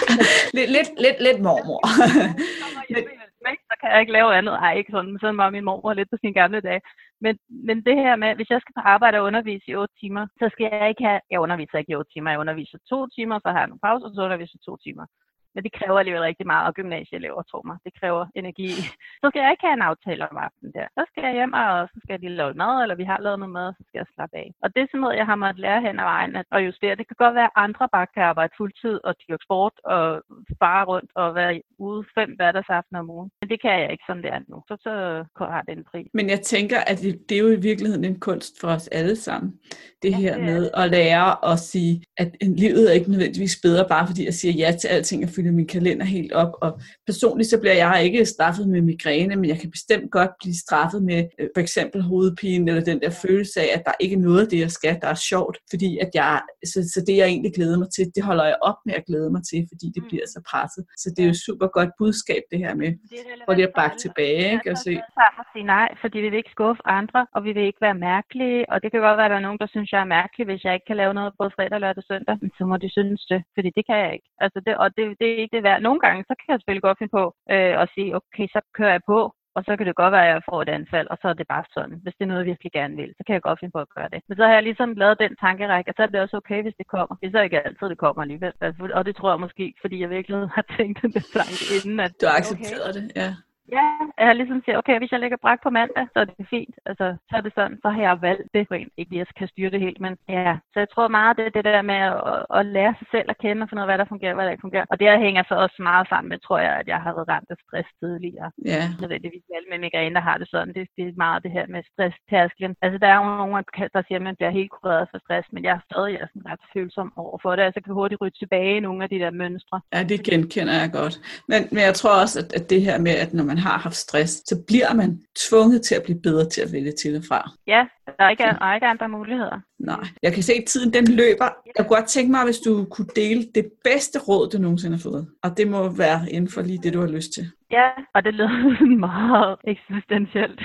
Speaker 2: <laughs>
Speaker 1: lidt, lidt, lidt, lidt mormor. <laughs>
Speaker 2: så kan jeg ikke lave andet. Ej, ikke sådan, sådan var min mormor lidt på sine gamle dage. Men, men det her med, hvis jeg skal på arbejde og undervise i 8 timer, så skal jeg ikke have, jeg underviser ikke i 8 timer, jeg underviser 2 timer, så har jeg nogle pauser, og så underviser jeg 2 timer. Men det kræver alligevel rigtig meget, og gymnasieelever, tror mig. Det kræver energi. Så skal jeg ikke have en aftale om aftenen der. Så skal jeg hjem, og så skal jeg lige lave mad, eller vi har lavet noget mad, og så skal jeg slappe af. Og det er sådan noget, jeg har måttet lære hen ad vejen at, at justere. Det kan godt være, at andre bare kan arbejde fuldtid og dyrke sport og fare rundt og være ude fem hverdagsaftener om ugen. Men det kan jeg ikke, som det er nu. Så, så har det en pris.
Speaker 1: Men jeg tænker, at det, det er jo i virkeligheden en kunst for os alle sammen. Det
Speaker 2: Ja,
Speaker 1: her
Speaker 2: det
Speaker 1: med at lære at sige, at livet er ikke nødvendigvis bedre, bare fordi jeg siger ja til alting og fylder min kalender helt op. Og personligt så bliver jeg ikke straffet med migræne, men jeg kan bestemt godt blive straffet med øh, for eksempel hovedpine, eller den der følelse af, at der ikke er noget af det, jeg skal, der er sjovt. Fordi at jeg, så, så det, jeg egentlig glæder mig til, det holder jeg op med at glæde mig til, fordi det
Speaker 2: Mm.
Speaker 1: bliver så presset. Så det er jo super godt budskab, det her med,
Speaker 2: Det er
Speaker 1: at
Speaker 2: alle.
Speaker 1: tilbage, ikke? Og se,
Speaker 2: og sige nej, fordi vi vil ikke skuffe andre, og vi vil ikke være mærkelige. Og det kan godt være, at der er nogen, der synes, jeg er mærkelig, hvis jeg ikke kan lave noget både fredag, lørdag og søndag. Men så må de synes det, fordi det kan jeg ikke. Altså det, og det, det ikke det værd. Nogle gange, så kan jeg selvfølgelig godt finde på øh, at sige, okay, så kører jeg på, og så kan det godt være, at jeg får et anfald, og så er det bare sådan. Hvis det er noget, jeg virkelig gerne vil, så kan jeg godt finde på at gøre det. Men så har jeg ligesom lavet den tankerække, og så er det også okay, hvis det kommer. Det er så ikke altid, det kommer alligevel. Altså, Og det tror jeg måske, fordi jeg virkelig har tænkt den tanke inden, at
Speaker 1: du har accepteret det. Ja.
Speaker 2: Ja, jeg har ligesom sagt, okay, hvis jeg lægger bræk på mandag, så er det fint. Altså, så er det sådan, så har jeg valgt det. Ikke at jeg kan styre det helt, men ja. Så jeg tror meget, det er det der med at, at lære sig selv at kende og finde ud af, hvad der fungerer, hvad der ikke fungerer. Og det hænger så også meget sammen med, tror jeg, at jeg har været ramt af stress tidligere.
Speaker 1: ja.
Speaker 2: Nødvendigvis alle med migræne, der har det sådan. Det, det er meget det her med stresstærsklen. Altså, der er jo nogen, der siger, at man bliver helt kureret for stress, men jeg er stadig jeg er sådan ret følsom over for det. Altså, jeg kan hurtigt ryge tilbage i nogle af de der mønstre.
Speaker 1: Ja, det genkender jeg godt. Men, men jeg tror også, at, at det her med, at når man har haft stress, så bliver man tvunget til at blive bedre til at vælge til og fra.
Speaker 2: Ja, der er ikke, der er ikke andre muligheder.
Speaker 1: Nej, jeg kan se, at tiden den løber. Jeg kunne godt tænke mig, hvis du kunne dele det bedste råd, du nogensinde har fået. Og det må være inden for lige det, du har lyst til.
Speaker 2: Ja, og det lød <laughs> meget eksistentielt.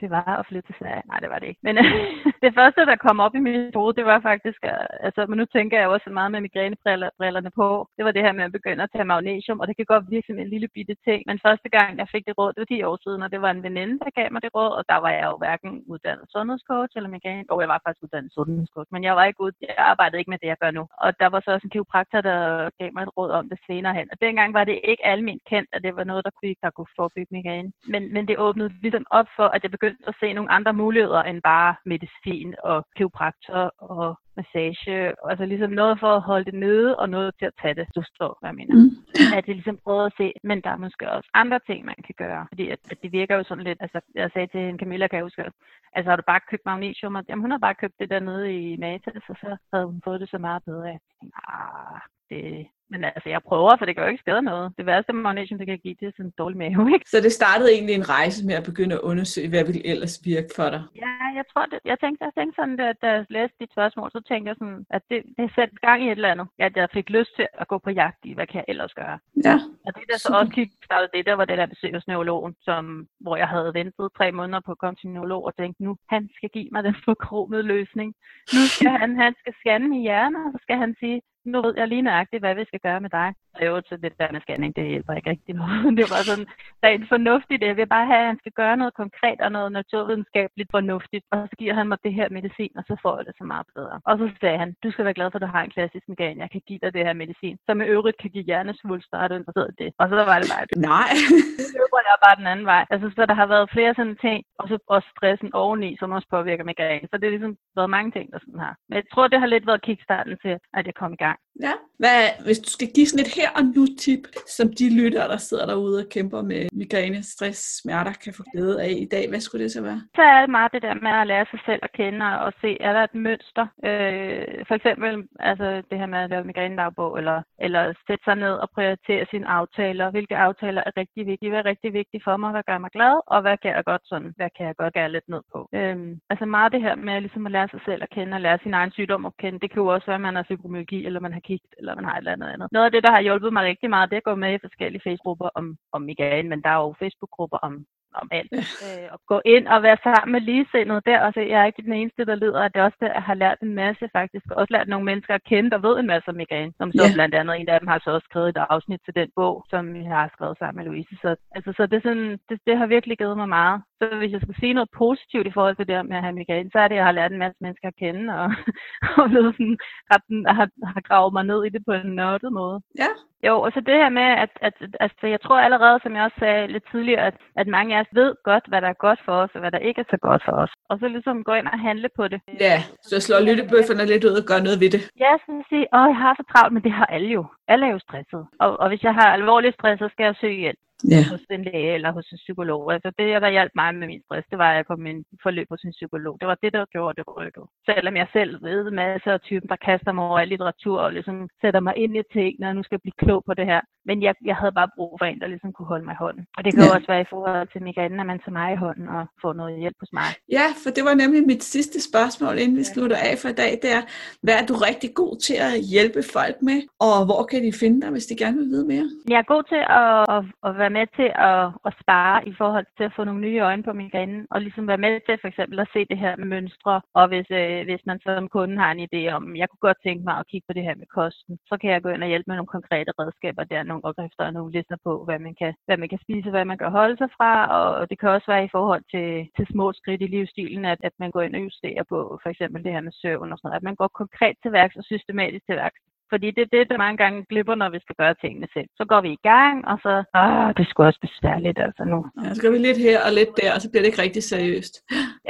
Speaker 2: Det var at flytte til Sverige. Nej, det var det ikke. Men <laughs> det første, der kom op i mit hoved, det var faktisk, altså, men nu tænker jeg også meget med migrænebrillerne på. Det var det her med at begynde at tage magnesium, og det kan godt virke som en lille bitte ting. Men første gang, jeg fik det råd, det var 10 år siden, og det var en veninde, der gav mig det råd, og der var jeg jo hverken uddannet sundhedscoach eller migræne. Og jeg var faktisk uddannet sundhedscoach, men jeg var ikke ud, jeg arbejdede ikke med det, jeg gør nu. Og der var så også en kiropraktor, der gav mig et råd om det senere hen. Og dengang var det ikke almindeligt kendt, at det var noget, der kunne, der kunne forebygge migræne. Men, men det åbnede ligesom op for, at jeg begyndte at se nogle andre muligheder end bare medicin og kiropraktor og massage. Altså ligesom noget for at holde det nede og noget til at tage det. Du forstår, hvad jeg mener.
Speaker 1: Mm.
Speaker 2: At jeg ligesom prøvede at se, men der er måske også andre ting, man kan gøre. Fordi at, at det virker jo sådan lidt, altså jeg sagde til en Camilla, kan jeg huske, altså har du bare købt magnesium? Og, jamen hun har bare købt det der nede i Matas, og så havde hun fået det så meget bedre. Jeg tænkte, ah, det, men altså, jeg prøver, for det gør jo ikke skade noget. Det værste magnesium, det kan give, det er sådan en dårlig mave, ikke?
Speaker 1: Så det startede egentlig en rejse med at begynde at undersøge, hvad ville ellers virke for dig?
Speaker 2: Ja, jeg tror det. Jeg tænkte, jeg tænkte sådan, at da jeg læste dit spørgsmål, så tænkte jeg sådan, at det, det satte gang i et eller andet. At jeg fik lyst til at gå på jagt i, hvad kan jeg ellers gøre?
Speaker 1: Ja.
Speaker 2: Og det der så også kickstartede det, der var det der besøg hos neurologen, som, hvor jeg havde ventet tre måneder på at komme til neurolog og tænkte, nu han skal give mig den forkromede løsning. Nu skal han, han skal scanne min hjerne, og så skal han sige, nu ved jeg lige nøjagtigt, hvad vi skal gøre med dig. Jo, til det der med scanning, det hjælper ikke rigtig noget. <laughs> Det var sådan rent fornuftigt. Jeg vil bare have, at han skal gøre noget konkret og noget naturvidenskabeligt fornuftigt. Og så giver han mig det her medicin, og så får jeg det så meget bedre. Og så sagde han, du skal være glad for, at du har en klassisk migrän. Jeg kan give dig det her medicin, som i øvrigt kan give hjernesvulster, og du interesseret det. Og så var det bare.
Speaker 1: Nej. <laughs>
Speaker 2: Så løber jeg bare den anden vej. Altså, så der har været flere sådan ting, og så også stressen oveni, som også påvirker migrän. Så det er ligesom været mange ting, der sådan her. Men jeg tror, det har lidt været kickstarten til, at jeg kom i gang.
Speaker 1: Ja. Hvad, hvis du skal give sådan et her og nu tip, som de lyttere, der sidder derude og kæmper med migræne, stress, smerter, kan få glæde af i dag, hvad skulle det så være?
Speaker 2: Så er det meget det der med at lære sig selv at kende og se, er der et mønster? Øh, for eksempel altså det her med at lave migrænedagbog, eller, eller sætte sig ned og prioritere sine aftaler. Hvilke aftaler er rigtig vigtige? Hvad er rigtig vigtigt for mig? Hvad gør mig glad? Og hvad kan jeg godt sådan? Hvad kan jeg godt gøre lidt ned på? Øh, altså meget det her med ligesom at lære sig selv at kende og lære sin egen sygdom at kende. Det kan jo også være, at man har fibromyalgi, eller man har kigget, eller man har et eller andet andet. Noget af det, der har hjulpet mig rigtig meget, det er at gå med i forskellige Facebook-grupper om, om migraine, men der er jo Facebook-grupper om om alt. Øh, og gå ind og være sammen med ligesindede der. Og så jeg er ikke den eneste, der lider af det. også der, jeg har lært en masse faktisk. Og også lært nogle mennesker at kende, der ved en masse om migraine. Som så yeah. blandt andet en af dem har så også skrevet et afsnit til den bog, som jeg har skrevet sammen med Louise. Så, altså, så det, er sådan, det, det, har virkelig givet mig meget. Så hvis jeg skal sige noget positivt i forhold til det med at have migraine, så er det, at jeg har lært en masse mennesker at kende. Og, <laughs> og blevet sådan, har, har, har gravet mig ned i det på en nørdet måde.
Speaker 1: Ja,
Speaker 2: jo, og så det her med, at, at, altså, jeg tror allerede, som jeg også sagde lidt tidligere, at, at mange af os ved godt, hvad der er godt for os, og hvad der ikke er så godt for os. Og så ligesom gå ind og handle på det.
Speaker 1: Ja, så slår lyttebøfferne lidt ud og gør noget ved det.
Speaker 2: Ja, så sige, åh, jeg har så travlt, men det har alle jo. Alle er jo stresset. Og, og hvis jeg har alvorlig stress, så skal jeg søge hjælp
Speaker 1: ja.
Speaker 2: hos en læge eller hos en psykolog. Altså det, der hjalp mig med min stress, det var, at jeg kom i forløb hos en psykolog. Det var det, der gjorde det rykket. Selvom jeg selv ved masser af typen, der kaster mig over litteratur og ligesom sætter mig ind i ting, når jeg nu skal blive klog på det her. Men jeg, jeg havde bare brug for en, der ligesom kunne holde mig i hånden. Og det kan ja. også være i forhold til migrænen, at man tager mig i hånden og får noget hjælp hos mig.
Speaker 1: Ja, for det var nemlig mit sidste spørgsmål, inden vi slutter af for i dag. Det er, hvad er du rigtig god til at hjælpe folk med, og hvor kan de finde dig, hvis de gerne vil vide mere?
Speaker 2: Jeg er god til at, at, at være med til at, at spare i forhold til at få nogle nye øjne på migrænen, og ligesom være med til for eksempel at se det her med mønstre, og hvis, øh, hvis man som kunde har en idé om, jeg kunne godt tænke mig at kigge på det her med kosten, så kan jeg gå ind og hjælpe med nogle konkrete redskaber der, nogle opskrifter og nogle lister på, hvad man kan, hvad man kan spise, hvad man kan holde sig fra, og det kan også være i forhold til, til små skridt i livsstilen, at, at man går ind og justerer på for eksempel det her med søvn og sådan noget, at man går konkret til værks og systematisk til værks. Fordi det er det, der mange gange glipper, når vi skal gøre tingene selv. Så går vi i gang, og så, åh, det skulle også besværligt altså nu.
Speaker 1: Ja, så går vi lidt her og lidt der, og så bliver det ikke rigtig seriøst.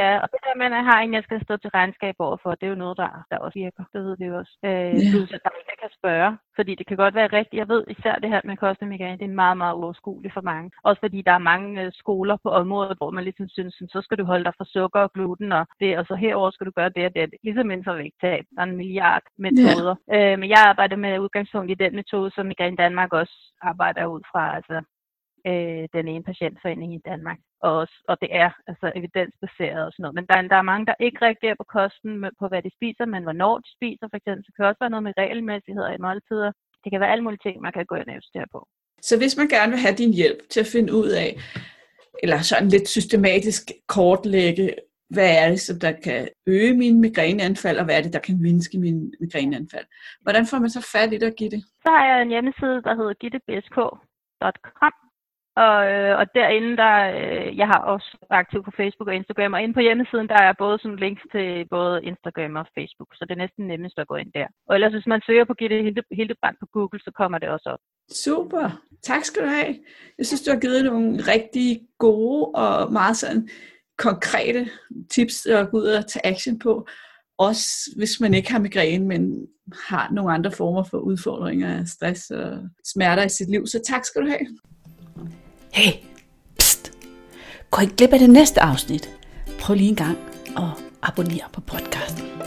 Speaker 2: Ja, og det der med, at jeg har en, jeg skal stå til regnskab over for, det er jo noget, der, der også virker. Det ved vi jo også. Øh,
Speaker 1: Ja.
Speaker 2: Plus, at der er jeg kan spørge. Fordi det kan godt være rigtigt. Jeg ved især det her med kost og migræne, det er meget, meget uoverskueligt for mange. Også fordi der er mange øh, skoler på området, hvor man ligesom synes, så skal du holde dig fra sukker og gluten, og, det, og så herover skal du gøre det og det. Ligesom inden for vægttab. Der er en milliard metoder. Ja. Øh, men jeg arbejder med udgangspunkt i den metode, som Migræne Danmark også arbejder ud fra. Altså, øh, den ene patientforening i Danmark. Og, og det er altså evidensbaseret og sådan noget. Men der, er- der er mange, der ikke reagerer på kosten, på hvad de spiser, men hvornår de spiser. For eksempel, så kan det også være noget med regelmæssigheder i måltider. Det kan være alle mulige ting, man kan gå ind og justere på.
Speaker 1: Så hvis man gerne vil have din hjælp til at finde ud af, eller sådan lidt systematisk kortlægge, hvad er det, som der kan øge mine migræneanfald, og hvad er det, der kan mindske mine migræneanfald. Hvordan får man så fat i give det?
Speaker 2: Så har jeg en hjemmeside, der hedder gittebsk.com. Og, øh, og derinde, der, øh, jeg har også aktiv på Facebook og Instagram, og inde på hjemmesiden, der er både sådan links til både Instagram og Facebook, så det er næsten nemmest at gå ind der. Og ellers, hvis man søger på Gitte Hildebrand på Google, så kommer det også op.
Speaker 1: Super. Tak skal du have. Jeg synes, du har givet nogle rigtig gode og meget sådan konkrete tips at gå ud og tage action på. Også hvis man ikke har migræne, men har nogle andre former for udfordringer, stress og smerter i sit liv. Så tak skal du have. Hey, pst. Gå ikke glip af det næste afsnit. Prøv lige en gang at abonnere på podcasten.